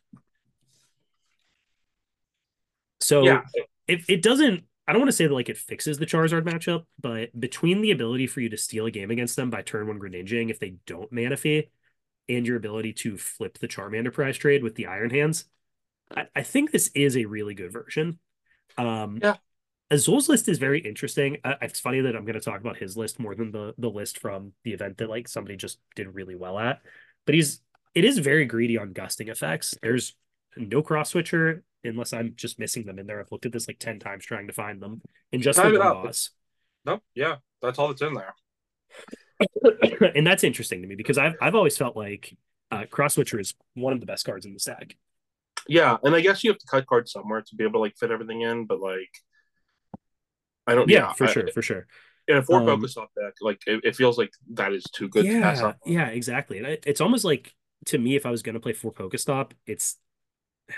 So yeah, it, it doesn't I don't want to say that like it fixes the Charizard matchup, but between the ability for you to steal a game against them by turn one Greninjaing if they don't Manaphy, and your ability to flip the Charmander prize trade with the Iron Hands, I, I think this is a really good version. Um, Yeah. Azul's list is very interesting. Uh, it's funny that I'm going to talk about his list more than the the list from the event that like somebody just did really well at. But he's it is very greedy on gusting effects. There's no cross switcher unless I'm just missing them in there. I've looked at this like 10 times trying to find them. And just Time the boss. no, yeah, that's all that's in there. and that's interesting to me because I've I've always felt like uh, cross switcher is one of the best cards in the stack. Yeah, and I guess you have to cut cards somewhere to be able to like fit everything in, but like, I don't. Yeah, for I- sure, for sure. in a four Um, focus off deck, like it, it feels like that is too good to pass Yeah, on. yeah, exactly. And it, it's almost like to me, if I was going to play four Pokestop, it's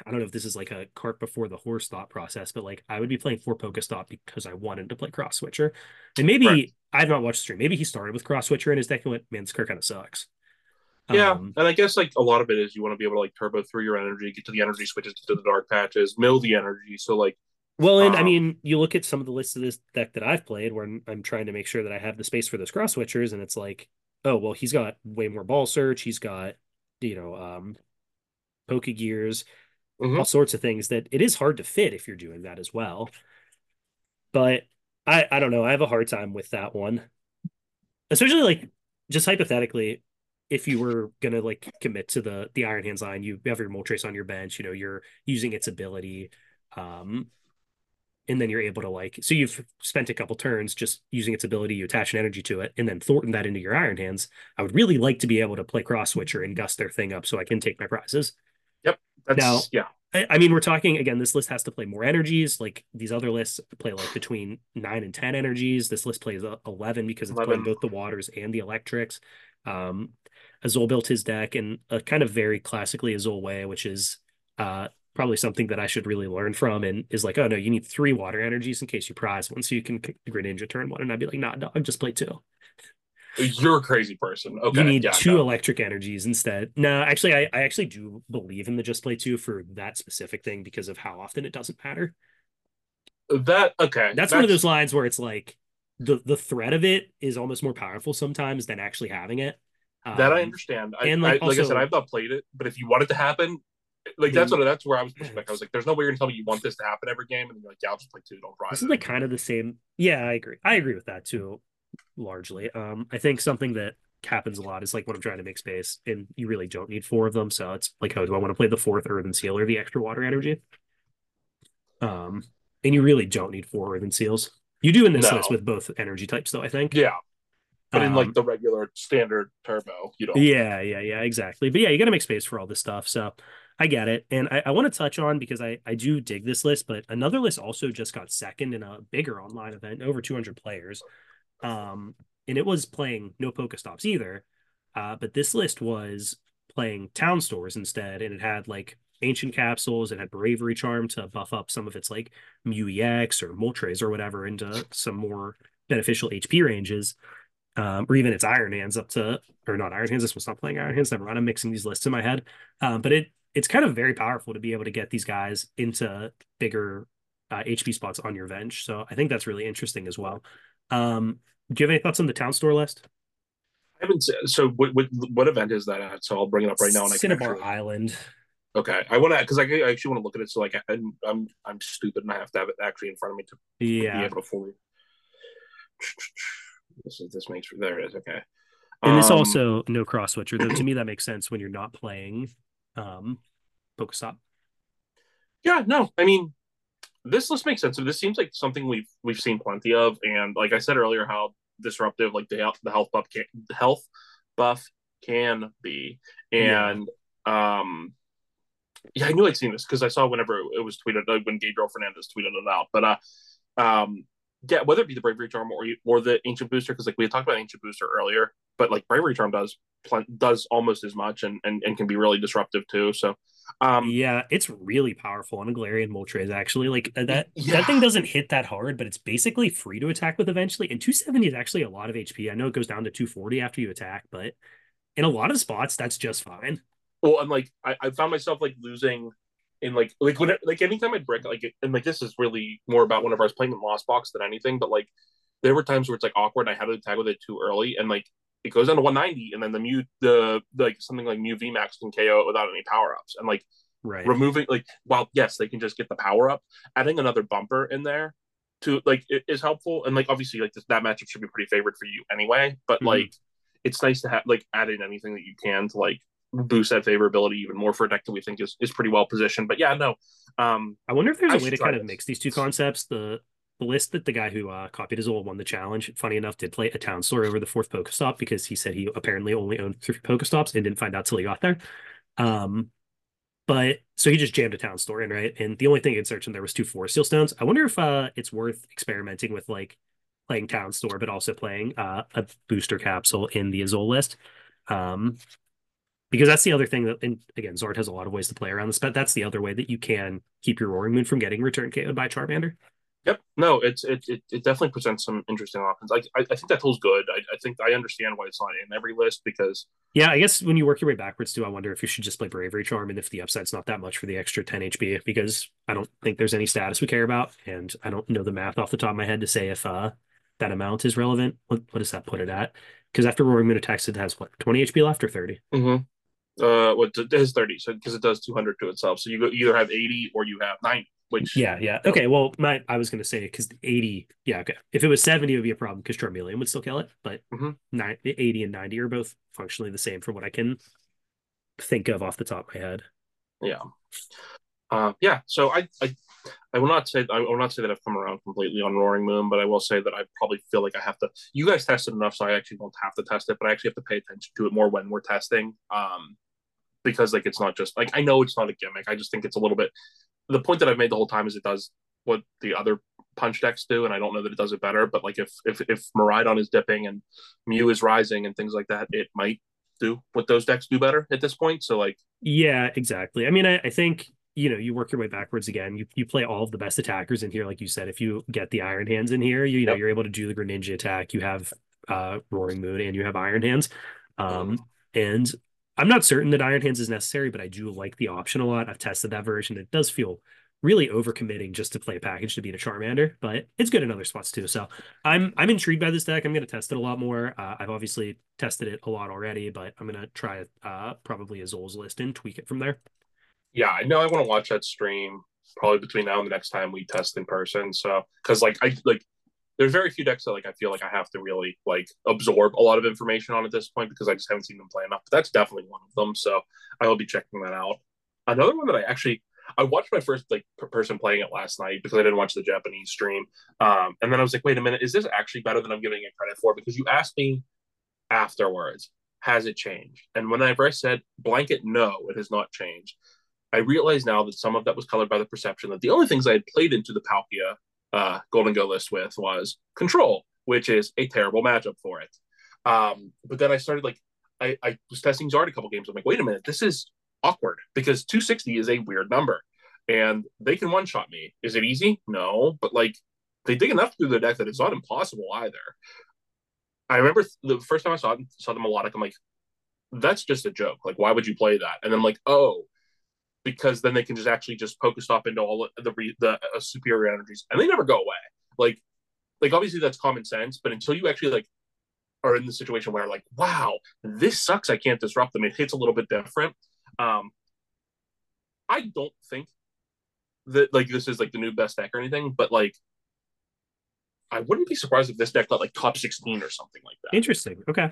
I don't know if this is like a cart before the horse thought process, but like I would be playing four Pokestop because I wanted to play Cross Switcher. And maybe Right. I've not watched the stream. Maybe he started with Cross Switcher in his deck and went, man, this card kind of sucks. Yeah, Um, and I guess like a lot of it is you want to be able to like turbo through your energy, get to the energy switches, get to the dark patches, mill the energy. So like, Well, and I Um, mean, you look at some of the lists of this deck that I've played where I'm, trying to make sure that I have the space for those cross switchers, and it's like, oh, well, he's got way more ball search, he's got, you know, um, poke gears, Mhm. all sorts of things that it is hard to fit if you're doing that as well. But I, I don't know, I have a hard time with that one, especially like just hypothetically, if you were gonna like commit to the the Iron Hands line, you have your Moltres on your bench, you know, you're using its ability. Um, and then you're able to like so you've spent a couple turns just using its ability you attach an energy to it and then thorton that into your iron hands. I would really like to be able to play cross switcher and gust their thing up so i can take my prizes. Yep that's Now- yeah, I, I mean we're talking again this list has to play more energies like these other lists play like between 9 and 10 energies. This list plays uh, 11 because it's 11. playing both the waters and the electrics. Um azul built his deck in a kind of very classically azul way which is uh probably something that I should really learn from and is like, oh no, you need three water energies in case you prize one, so you can kick the Greninja turn one. And I'd be like, nah, dog, just play two. you're a crazy person. Okay, you need yeah, two no. electric energies instead. No, actually, I, I actually do believe in the just play two for that specific thing because of how often it doesn't matter. That okay. That's, one of those lines where it's like the the threat of it is almost more powerful sometimes than actually having it. that I Um, understand. I, and, like, I, like I said, I've not played it, but if you want it to happen, like that's what that's where I was pushing back. I was like, "There's no way you're gonna tell me you want this to happen every game," and you're like, "Yeah, I'll just play two, don't prize." This is like kind of the same. Yeah, I agree. I agree with that too, largely. Um, I think something that happens a lot is like when I'm trying to make space, and you really don't need four of them. So it's like, oh, do I want to play the fourth Earthen Vessel or the extra water energy? Um, and you really don't need four Earthen Vessels. You do in this No. list with both energy types, though. I think. yeah, but in Um, like the regular standard turbo, you don't. Yeah, yeah, yeah, exactly. But yeah, you got to make space for all this stuff. So, I get it. And I, I want to touch on because I, I do dig this list, but another list also just got second in a bigger online event, over 200 players. Um, and it was playing no Pokestops either. Uh, but this list was playing town stores instead, and it had like ancient capsules, it had bravery charm to buff up some of its like Mew EX or Moltres or whatever into some more beneficial HP ranges. Um, or even its Iron Hands up to, or not Iron Hands. This was not playing Iron Hands. Never mind. I'm mixing these lists in my head. Um, but it it's kind of very powerful to be able to get these guys into bigger uh, HP spots on your bench. So I think that's really interesting as well. Um, do you have any thoughts on the town store list? I haven't. So what what, what event is that at? So I'll bring it up right now. And Cinnabar actually... Island. Okay, I want to because I, I, actually want to look at it. So like, I, I'm I'm stupid and I have to have it actually in front of me to, yeah. be able to fully. This is this makes there it is okay. And um, this also no cross switcher though. to me, that makes sense when you're not playing um Pokestop. Yeah, no, I mean this list makes sense. So this seems like something we've we've seen plenty of, and like I said earlier, how disruptive like the the health buff can, the health buff can be, and yeah. um, yeah, I knew I'd seen this because I saw whenever it was tweeted like when Gabriel Fernandez tweeted it out, but uh, um, yeah, whether it be the bravery charm or or the ancient booster, because like we had talked about ancient booster earlier, but like bravery charm does does almost as much and, and and can be really disruptive too. So um, yeah, it's really powerful on a Galarian Moltres actually. Like uh, that yeah. that thing doesn't hit that hard, but it's basically free to attack with eventually. And 270 is actually a lot of HP. I know it goes down to 240 after you attack, but in a lot of spots, that's just fine. Well, and like I, I found myself like losing in like like when like anytime I'd break like and like this is really more about whenever I was playing in Lost Box than anything, but like there were times where it's like awkward. I had to attack with it too early, and like it goes down to 190, and then the Mew the like something like Mew VMAX can KO it without any power ups, and like right. removing like while yes they can just get the power up, adding another bumper in there to like it is helpful, and like obviously like this, that matchup should be pretty favored for you anyway, but mm-hmm. like it's nice to have like add in anything that you can to like boost that favorability even more for a deck that we think is, is pretty well positioned. But yeah, no. Um, I wonder if there's I a way to kind of mix these two concepts. The the list that the guy who uh, copied his old won the challenge, funny enough, did play a town store over the fourth Pokestop because he said he apparently only owned three Pokestops and didn't find out till he got there. Um, but so he just jammed a town store in, right? And the only thing in search in there was two Forest Seal Stones. I wonder if uh, it's worth experimenting with like playing town store, but also playing uh, a booster capsule in the Azul list. Um, because that's the other thing that and again Zard has a lot of ways to play around this, but that's the other way that you can keep your Roaring Moon from getting return KO'd by Charmander. Yep. No, it's it, it, it definitely presents some interesting options. I, I, I think that tool's good. I, I think I understand why it's not in every list because yeah, I guess when you work your way backwards too, I wonder if you should just play Bravery Charm and if the upside's not that much for the extra 10 HP because I don't think there's any status we care about, and I don't know the math off the top of my head to say if uh that amount is relevant. What what does that put it at? Because after Roaring Moon attacks, it has what 20 HP left or 30. Mm-hmm uh what it has 30 so because it does 200 to itself so you go, either have 80 or you have 90 which yeah yeah okay well my i was gonna say because 80 yeah okay if it was 70 it would be a problem because charmeleon would still kill it but mm-hmm. 90, 80 and 90 are both functionally the same from what i can think of off the top of my head yeah uh yeah so i i I will not say I will not say that I've come around completely on Roaring Moon, but I will say that I probably feel like I have to. You guys tested enough, so I actually don't have to test it, but I actually have to pay attention to it more when we're testing. Um, because like it's not just like I know it's not a gimmick. I just think it's a little bit. The point that I've made the whole time is it does what the other punch decks do, and I don't know that it does it better. But like if if if Miraidon is dipping and Mew is rising and things like that, it might do what those decks do better at this point. So like yeah, exactly. I mean, I, I think you know you work your way backwards again. You you play all of the best attackers in here, like you said. If you get the Iron Hands in here, you, you know you're able to do the Greninja attack. You have uh Roaring Moon and you have Iron Hands. Um, and I'm not certain that Iron Hands is necessary, but I do like the option a lot. I've tested that version. It does feel really overcommitting just to play a package to beat a Charmander, but it's good in other spots too. So I'm I'm intrigued by this deck. I'm going to test it a lot more. Uh, I've obviously tested it a lot already, but I'm going to try uh, probably Azul's list and tweak it from there. Yeah, I know I want to watch that stream probably between now and the next time we test in person. So because like I like there's very few decks that like I feel like I have to really like absorb a lot of information on at this point because I just haven't seen them play enough. But that's definitely one of them. So I will be checking that out. Another one that I actually I watched my first like person playing it last night because I didn't watch the Japanese stream. Um, and then I was like, wait a minute, is this actually better than I'm giving it credit for? Because you asked me afterwards, has it changed? And whenever I said blanket no, it has not changed. I realize now that some of that was colored by the perception that the only things I had played into the Palkia uh, Gholdengo list with was Control, which is a terrible matchup for it. Um, but then I started like I, I was testing Zard a couple games. I'm like, wait a minute, this is awkward because 260 is a weird number, and they can one shot me. Is it easy? No, but like they dig enough through the deck that it's not impossible either. I remember the first time I saw saw the melodic, I'm like, that's just a joke. Like, why would you play that? And then I'm like, oh, because then they can just actually just focus stop into all the the uh, superior energies, and they never go away. Like, like obviously that's common sense, but until you actually like are in the situation where like, wow, this sucks. I can't disrupt them. It hits a little bit different. Um, I don't think that like this is like the new best deck or anything, but like I wouldn't be surprised if this deck got like top 16 or something like that. Interesting. Okay.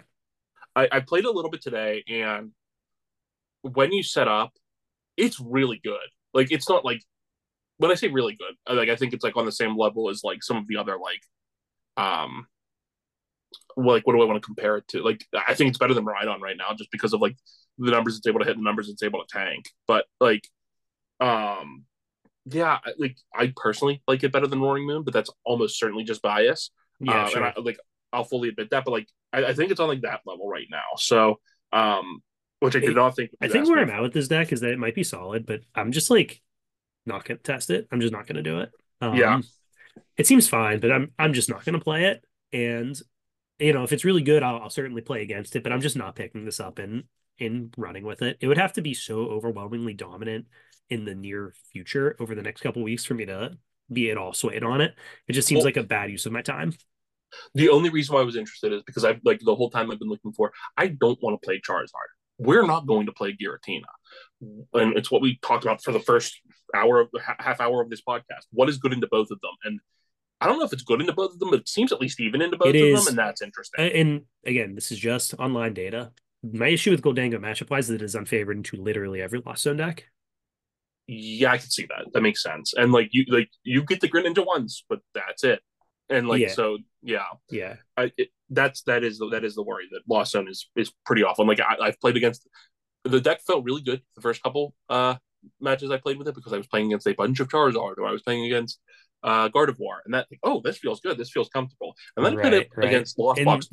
I, I played a little bit today, and when you set up, it's really good. Like it's not like when I say really good, like I think it's like on the same level as like some of the other like um like what do I want to compare it to? Like I think it's better than Ride on right now just because of like the numbers it's able to hit, the numbers it's able to tank. But like um yeah, like I personally like it better than Roaring Moon, but that's almost certainly just bias. Yeah, uh, sure. and I, like I'll fully admit that, but like I, I, think it's on like that level right now. So, um, which I did not think. I think where I'm at with this deck is that it might be solid, but I'm just like not gonna test it. I'm just not gonna do it. Um, yeah, it seems fine, but I'm I'm just not gonna play it. And you know, if it's really good, I'll, I'll certainly play against it. But I'm just not picking this up and in running with it. It would have to be so overwhelmingly dominant in the near future over the next couple weeks for me to be at all swayed on it. It just seems well, like a bad use of my time. The only reason why I was interested is because I've like the whole time I've been looking for. I don't want to play Charizard. We're not going to play Giratina, and it's what we talked about for the first hour of half hour of this podcast. What is good into both of them, and I don't know if it's good into both of them, but it seems at least even into both it of is, them, and that's interesting. And again, this is just online data. My issue with Gholdengo matchup wise is that it is unfavored into literally every Lost Zone deck yeah, I can see that. That makes sense. And like you, like you get the Greninja once, but that's it. And like yeah. so, yeah, yeah. I, it, that's that is that is the worry that Lost Zone is is pretty awful. And like I, I've played against the deck felt really good the first couple uh matches I played with it because I was playing against a bunch of Charizard or I was playing against uh Gardevoir and that like, oh this feels good this feels comfortable and then right, played it right. against Lost and Box.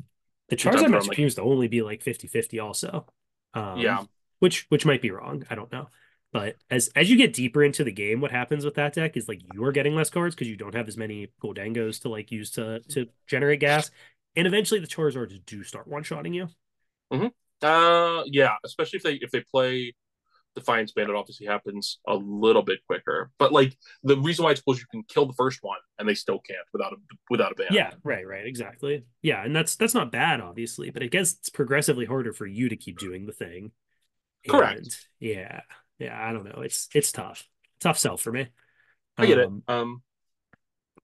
The Charizard match appears like, to only be like 50-50 also. Um, yeah, which which might be wrong. I don't know. But as as you get deeper into the game, what happens with that deck is like you're getting less cards because you don't have as many Gholdengos to like use to to generate gas, and eventually the Charizards do start one shotting you. Mm-hmm. Uh, yeah, especially if they if they play Defiance Band, it obviously happens a little bit quicker. But like the reason why I suppose you can kill the first one and they still can't without a without a ban. Yeah, right, right, exactly. Yeah, and that's that's not bad, obviously, but it gets it's progressively harder for you to keep doing the thing. Correct. And, yeah yeah, I don't know. It's it's tough, tough sell for me. I get um, it. Um,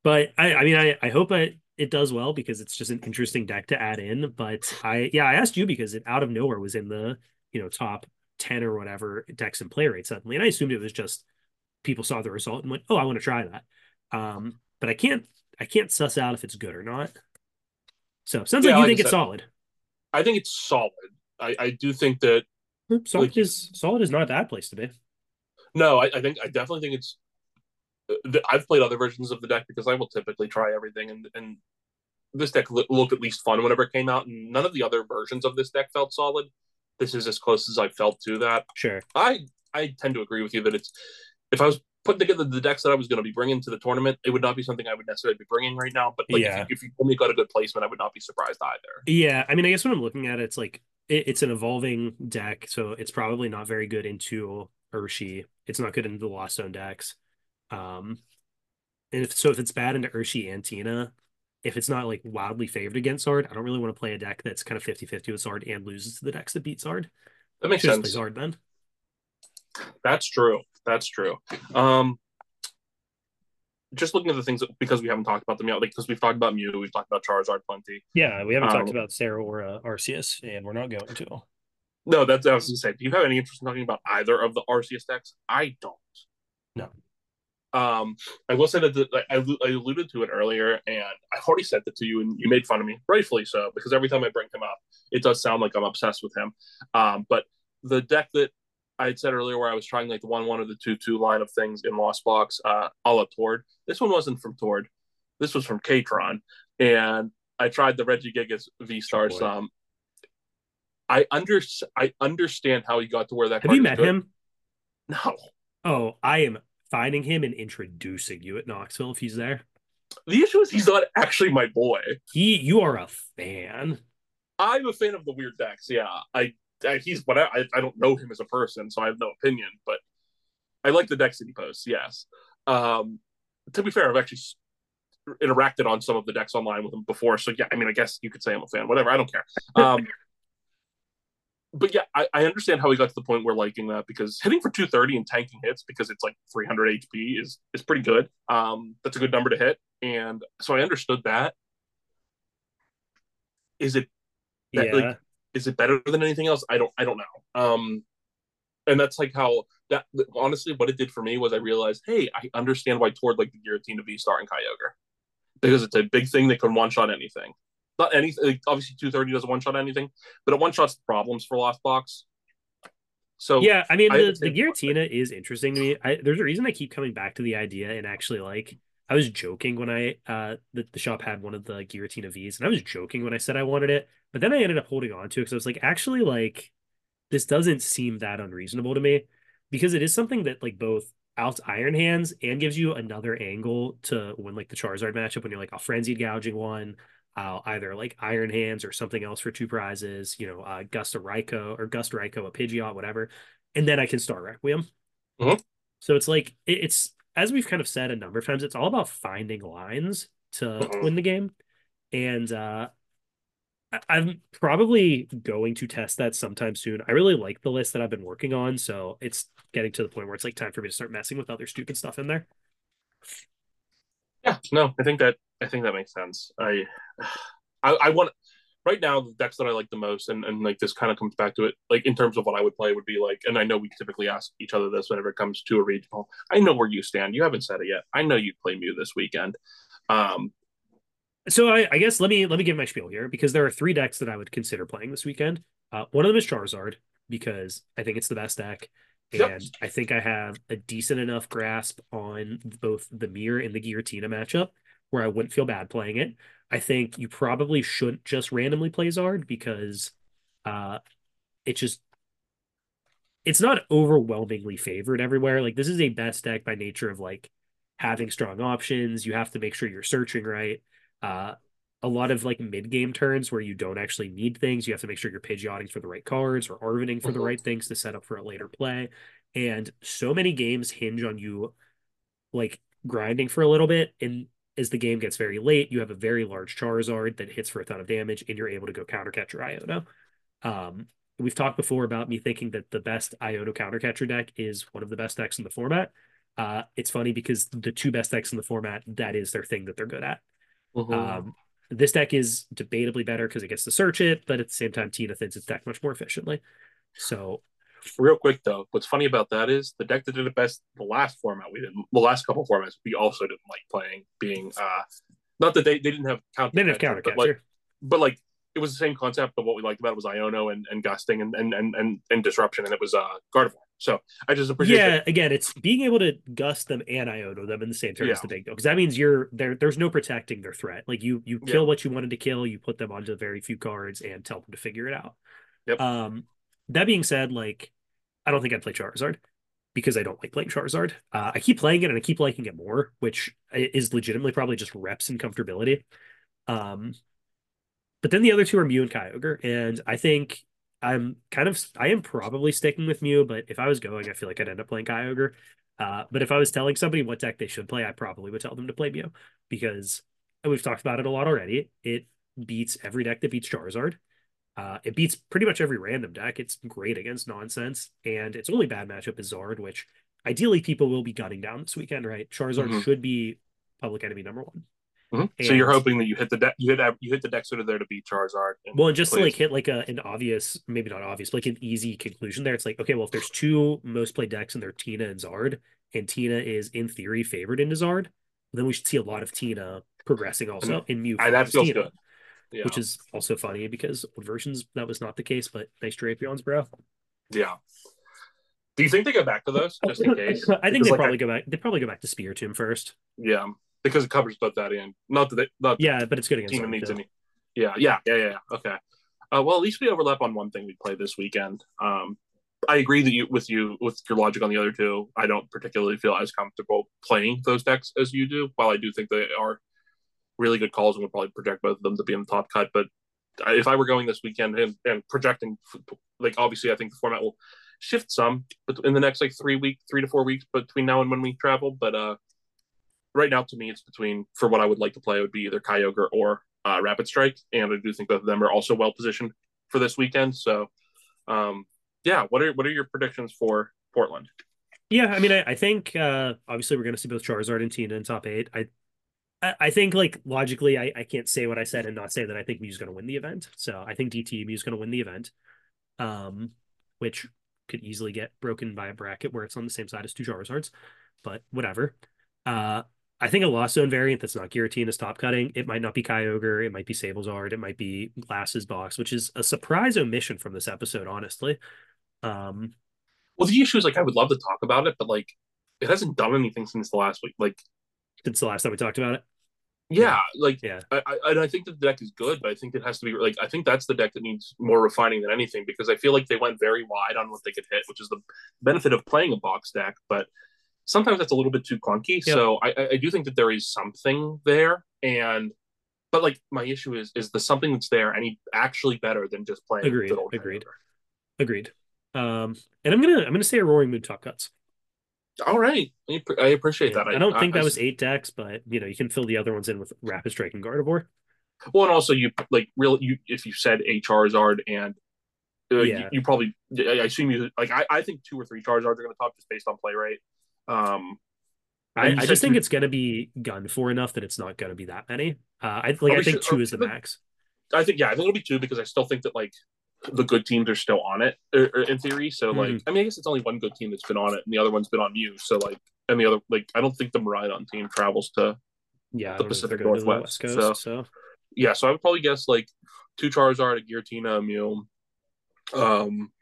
but I, I mean, I, I hope I, it does well because it's just an interesting deck to add in. But I, yeah, I asked you because it out of nowhere was in the you know top ten or whatever decks and play rate suddenly, and I assumed it was just people saw the result and went, oh, I want to try that. Um, but I can't, I can't suss out if it's good or not. So sounds yeah, like you like think it's solid. I think it's solid. I, I do think that Solid like, is solid is not a bad place to be. No, I, I think I definitely think it's. Uh, I've played other versions of the deck because I will typically try everything, and and this deck looked at least fun whenever it came out, and none of the other versions of this deck felt solid. This is as close as I felt to that. Sure, I I tend to agree with you that it's if I was putting together the decks that I was going to be bringing to the tournament, it would not be something I would necessarily be bringing right now. But like, yeah. if, you, if you only got a good placement, I would not be surprised either. Yeah, I mean, I guess when I'm looking at it, it's like it, it's an evolving deck, so it's probably not very good into Urshi. It's not good into the Lost Zone decks. Um, and if so, if it's bad into Urshi and Tina, if it's not like wildly favored against Zard, I don't really want to play a deck that's kind of 50 50 with Zard and loses to the decks that beat Zard. That makes sense. Play Zard then. That's true. That's true. Um, just looking at the things that, because we haven't talked about them yet, like because we've talked about Mew, we've talked about Charizard plenty. Yeah, we haven't um, talked about Sarah or uh, Arceus, and we're not going to. No, that's I was going to say. Do you have any interest in talking about either of the Arceus decks? I don't. No. Um, I will say that the, I, I alluded to it earlier, and I've already said it to you, and you made fun of me, rightfully so, because every time I bring him up, it does sound like I'm obsessed with him. Um, but the deck that I had said earlier where I was trying like the one one or the two two line of things in Lost Box, uh, a la Tord. This one wasn't from Tord. This was from Katron, and I tried the Regigigas V Stars. boy. Um, I under I understand how he got to where that. Have you met good. him? No. Oh, I am finding him and introducing you at Knoxville if he's there. The issue is he's not actually my boy. He, you are a fan. I'm a fan of the weird decks. Yeah, I he's but I I don't know him as a person, so I have no opinion. But I like the decks that he posts. Yes. Um, to be fair, I've actually interacted on some of the decks online with him before. So yeah, I mean, I guess you could say I'm a fan. Whatever, I don't care. Um, but yeah, I, I understand how he got to the point where liking that because hitting for 230 and tanking hits because it's like 300 HP is is pretty good. Um, that's a good number to hit, and so I understood that. Is it that, yeah. like, is it better than anything else? I don't I don't know. Um and that's like how that honestly what it did for me was I realized, hey, I understand why Tord like the Giratina V Star and Kyogre. Because it's a big thing that can one shot anything. Not anything like, obviously 230 doesn't one shot anything, but it one shots problems for Lost Box. So yeah, I mean I the, the Giratina is interesting to me. I, there's a reason I keep coming back to the idea and actually like I was joking when I uh the, the shop had one of the Giratina V's and I was joking when I said I wanted it, but then I ended up holding on to it because I was like, actually like this doesn't seem that unreasonable to me because it is something that like both outs Iron Hands and gives you another angle to win like the Charizard matchup when you're like a frenzied gouging one. I'll either like Iron Hands or something else for two prizes, you know, uh, Gust Raikou or Gust Raikou, a Pidgeot, whatever. And then I can start Requiem. Mhm. So it's like, it- it's, as we've kind of said a number of times, it's all about finding lines to win the game. And uh, I'm probably going to test that sometime soon. I really like the list that I've been working on. So it's getting to the point where it's like time for me to start messing with other stupid stuff in there. Yeah, no, I think that I think that makes sense. I I, I want right now the decks that I like the most, and, and like this kind of comes back to it, like in terms of what I would play would be like, and I know we typically ask each other this whenever it comes to a regional. I know where you stand. You haven't said it yet. I know you play Mew this weekend. Um, So I, I guess let me let me give my spiel here because there are three decks that I would consider playing this weekend. Uh, one of them is Charizard because I think it's the best deck, and Yep. I think I have a decent enough grasp on both the Mirror and the Giratina matchup where I wouldn't feel bad playing it. I think you probably shouldn't just randomly play Zard because uh, it just it's not overwhelmingly favored everywhere. Like this is a best deck by nature of like having strong options. You have to make sure you're searching right. Uh, a lot of like mid game turns where you don't actually need things. You have to make sure you're Pidgeotting for the right cards or Arvening for the Mhm. right things to set up for a later play. And so many games hinge on you like grinding for a little bit. And as the game gets very late, you have a very large Charizard that hits for a ton of damage and you're able to go counter catch your Iono. Um, we've talked before about me thinking that the best Iono counter catcher deck is one of the best decks in the format. Uh, it's funny because the two best decks in the format, that is their thing that they're good at. mhm. Um, this deck is debatably better because it gets to search it, but at the same time, Tina thins its deck much more efficiently. So Real quick though, what's funny about that is the deck that did it best the last format we did, the last couple formats we also didn't like playing. Being uh, not that they, they didn't have counter, they didn't have counter but like but like it was the same concept, but what we liked about it was Iono and, and gusting and, and and and disruption, and it was uh Gardevoir. So I just appreciate Yeah, that. again, it's being able to gust them and Iono them in the same turn is the big deal because that means you're there. There's no protecting their threat. Like you, you kill Yeah. what you wanted to kill. You put them onto very few cards and tell them to figure it out. Yep. Um, that being said, like I don't think I'd play Charizard because I don't like playing Charizard. Uh, I keep playing it and I keep liking it more, which is legitimately probably just reps and comfortability. Um, but then the other two are Mew and Kyogre, and I think I'm kind of I am probably sticking with Mew, but if I was going, I feel like I'd end up playing Kyogre. Uh, but if I was telling somebody what deck they should play, I probably would tell them to play Mew because we've talked about it a lot already. It beats every deck that beats Charizard. Uh, it beats pretty much every random deck. It's great against nonsense, and its only bad matchup is Zard, which ideally people will be gunning down this weekend, right? Charizard Mhm. should be public enemy number one. Mhm. So you're hoping that you hit the deck, you hit you hit the deck sort of there to beat Charizard. And Well, and just to like hit like a an obvious, maybe not obvious, but like an easy conclusion there. It's like, okay, well, if there's two most played decks and they're Tina and Zard, and Tina is in theory favored into Zard, then we should see a lot of Tina progressing also in Mew. and that feels Tina, good. Yeah. Which is also funny because old versions that was not the case, but nice Drapions, bro. yeah. Do you think they go back to those just in case? I think Because, they like, probably go back. They probably go back to Spiritomb first. Yeah, because it covers both that and not that they, not Yeah, but it's good against team needs any. Yeah, yeah, yeah, yeah. yeah. Okay. Uh, well, at least we overlap on one thing we play this weekend. Um, I agree that you with you with your logic on the other two. I don't particularly feel as comfortable playing those decks as you do. While I do think they are really good calls and would probably project both of them to be in the top cut, but if I were going this weekend and, and projecting, like obviously, I think the format will shift some but in the next like three week, three to four weeks between now and when we travel. But uh, right now, to me, it's between for what I would like to play it would be either Kyogre or uh, Rapid Strike, and I do think both of them are also well positioned for this weekend. So, um, yeah, what are what are your predictions for Portland? Yeah, I mean, I, I think uh, obviously we're going to see both Charizard and Tina in top eight. I, I, I think like logically, I, I can't say what I said and not say that I think Mew's going to win the event. So I think DT Mew's going to win the event, um, which could easily get broken by a bracket where it's on the same side as two Charizards, but whatever. Uh, I think a Lost Zone variant that's not Giratina is top cutting. It might not be Kyogre, it might be Sablezard, it might be Glasses Box, which is a surprise omission from this episode, honestly. Um, Well, the issue is like I would love to talk about it, but like it hasn't done anything since the last week. Like, since the last time we talked about it. Yeah, like Yeah. I, I and I think that the deck is good, but I think it has to be like I think that's the deck that needs more refining than anything because I feel like they went very wide on what they could hit, which is the benefit of playing a box deck, but sometimes that's a little bit too clunky. Yep. So I, I- do think that there is something there, and but like my issue is is the something that's there any actually better than just playing Agreed, agreed. Agreed. Um, and I'm gonna I'm gonna say a roaring moon top cuts. All right, I, appreciate Yeah, that. I, don't think I- that was eight decks, but you know you can fill the other ones in with Rapid Strike and Gardevoir. Well, and also you like real you if you said a Charizard and uh, Yeah. you, you probably I I assume you like I, I think two or three Charizards are going to top just based on play rate. Um, I, I just think it's gonna be gun for enough that it's not gonna be that many. Uh, I like I think should- two or is the max. I think yeah, I think it'll be two because I still think that like the good teams are still on it er, er, in theory. So like Mhm. I mean I guess it's only one good team that's been on it, and the other one's been on you. So like and the other like I don't think the Miraidon team travels to Yeah, the don't know if they're Pacific the Northwest, West Coast. So, yeah. So I would probably guess like two Charizard, a Giratina, a Mew, um,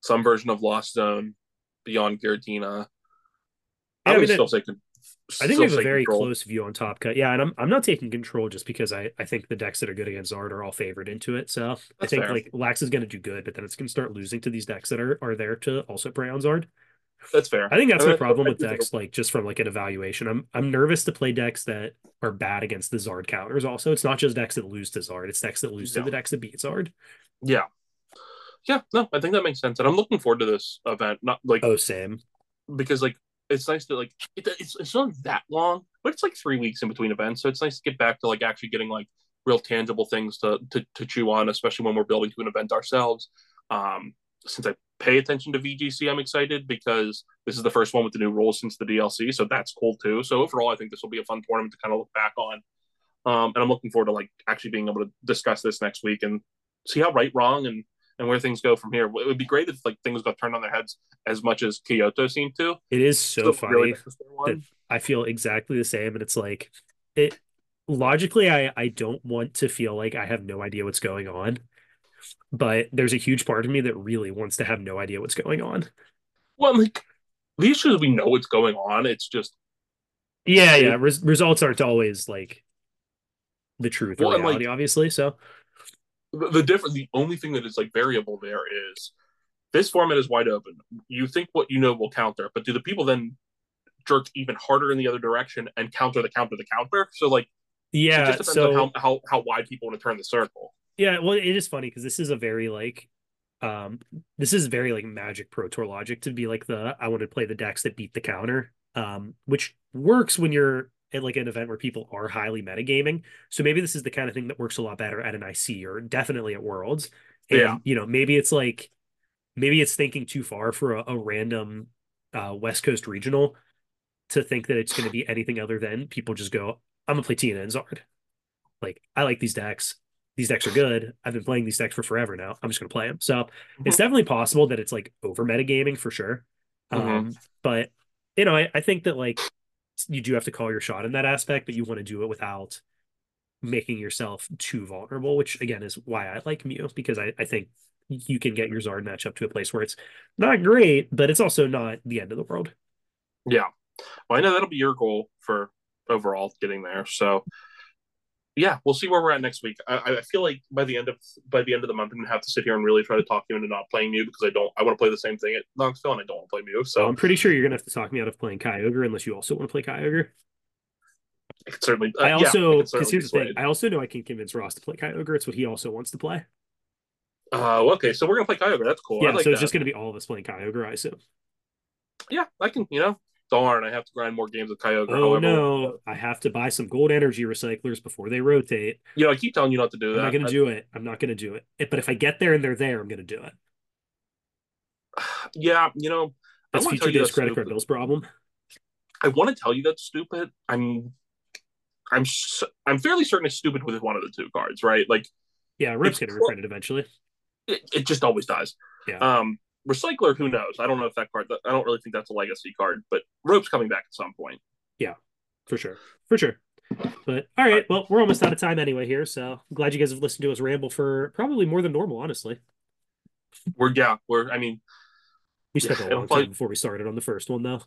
some version of Lost Zone beyond Giratina. I Yeah, would still say. I think we have a very control. close view on top cut. Yeah, and I'm I'm not taking control just because I I think the decks that are good against Zard are all favored into it. So I think fair. like Lax is going to do good, but then it's going to start losing to these decks that are are there to also prey on Zard. That's fair. I think that's my problem with decks, like just from like an evaluation. I'm I'm nervous to play decks that are bad against the Zard counters. Also, it's not just decks that lose to Zard; it's decks that lose to the decks that beat Zard. Yeah. Yeah, no, I think that makes sense, and I'm looking forward to this event. Not like Oh, same. because like it's nice to like it, it's it's not that long, but it's like three weeks in between events, so it's nice to get back to like actually getting like real tangible things to to, to chew on, especially when we're building to an event ourselves. Um, since I pay attention to VGC, I'm excited because this is the first one with the new rules since the DLC, so that's cool too. So overall, I think this will be a fun tournament to kind of look back on, um, and I'm looking forward to like actually being able to discuss this next week and see how right, wrong, and and where things go from here. It would be great if like things got turned on their heads as much as Kyoto seemed to. It is so really funny. interesting one. I feel exactly the same, and it's like it. Logically, I I don't want to feel like I have no idea what's going on, but there's a huge part of me that really wants to have no idea what's going on. Well, like the issue is we know what's going on. It's just Yeah, yeah. Res- results aren't always like the truth or Well, and, like- reality, obviously. So the, the different. The only thing that is like variable there is this format is wide open. You think what you know will counter, but do the people then jerk even harder in the other direction and counter the counter the counter? So like it yeah, just depends so on how, how how wide people want to turn the circle. Yeah, well, it is funny because this is a very like, um, this is very like Magic Pro Tour logic to be like the I want to play the decks that beat the counter, um, which works when you're at like an event where people are highly metagaming. So maybe this is the kind of thing that works a lot better at an IC or definitely at Worlds. And Yeah. you know, maybe it's like, maybe it's thinking too far for a, a random uh, West Coast regional to think that it's going to be anything other than people just go, I'm gonna play Tina and Zard. Like I like these decks these decks are good. I've been playing these decks for forever now. I'm just going to play them. So it's definitely possible that it's like over metagaming for sure. Um, but you know, I, I think that like you do have to call your shot in that aspect, but you want to do it without making yourself too vulnerable, which again is why I like Mew because I, I think you can get your Zard matchup to a place where it's not great, but it's also not the end of the world. Yeah. Well, I know that'll be your goal for overall getting there. So yeah, we'll see where we're at next week. I, I feel like by the end of by the end of the month, I'm gonna have to sit here and really try to talk you into not playing Mew because I don't. I want to play the same thing at Knoxville, and I don't want to play Mew. So I'm pretty sure you're gonna have to talk me out of playing Kyogre unless you also want to play Kyogre. I certainly. Uh, I also because yeah, here's the thing. I also know I can convince Ross to play Kyogre. It's what he also wants to play. Uh, okay, so we're gonna play Kyogre. That's cool. Yeah, like so it's that. just gonna be all of us playing Kyogre, I assume. Yeah, I can. You know, darn, I have to grind more games with Kyogre. Oh however, no, I have to buy some gold energy recyclers before they rotate. You know, I keep telling you not to do that. I'm not gonna do it. I'm not gonna do it. But if I get there and they're there, I'm gonna do it. yeah, you know, That's future days that's credit card bills problem. I want to tell you that's stupid. I'm, I'm, I'm fairly certain it's stupid with one of the two cards, right? Like Yeah, Rip's going to pro- it eventually. it, it just always does. Yeah. Um, Recycler, who knows? I don't know if that card. I don't really think that's a legacy card, but Rope's coming back at some point. Yeah, for sure. For sure. But all right, well, we're almost out of time anyway here, so I'm glad you guys have listened to us ramble for probably more than normal, honestly. We're yeah, we're. I mean, We spent Yeah, a long probably- time before we started on the first one, though.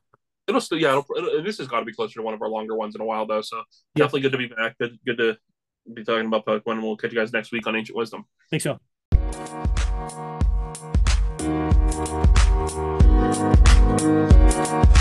it'll still yeah. It'll, it'll, this has got to be closer to one of our longer ones in a while though. So Yeah. definitely good to be back. Good, good to be talking about Pokemon. And we'll catch you guys next week on Ancient Wisdom. Thanks, y'all. Thank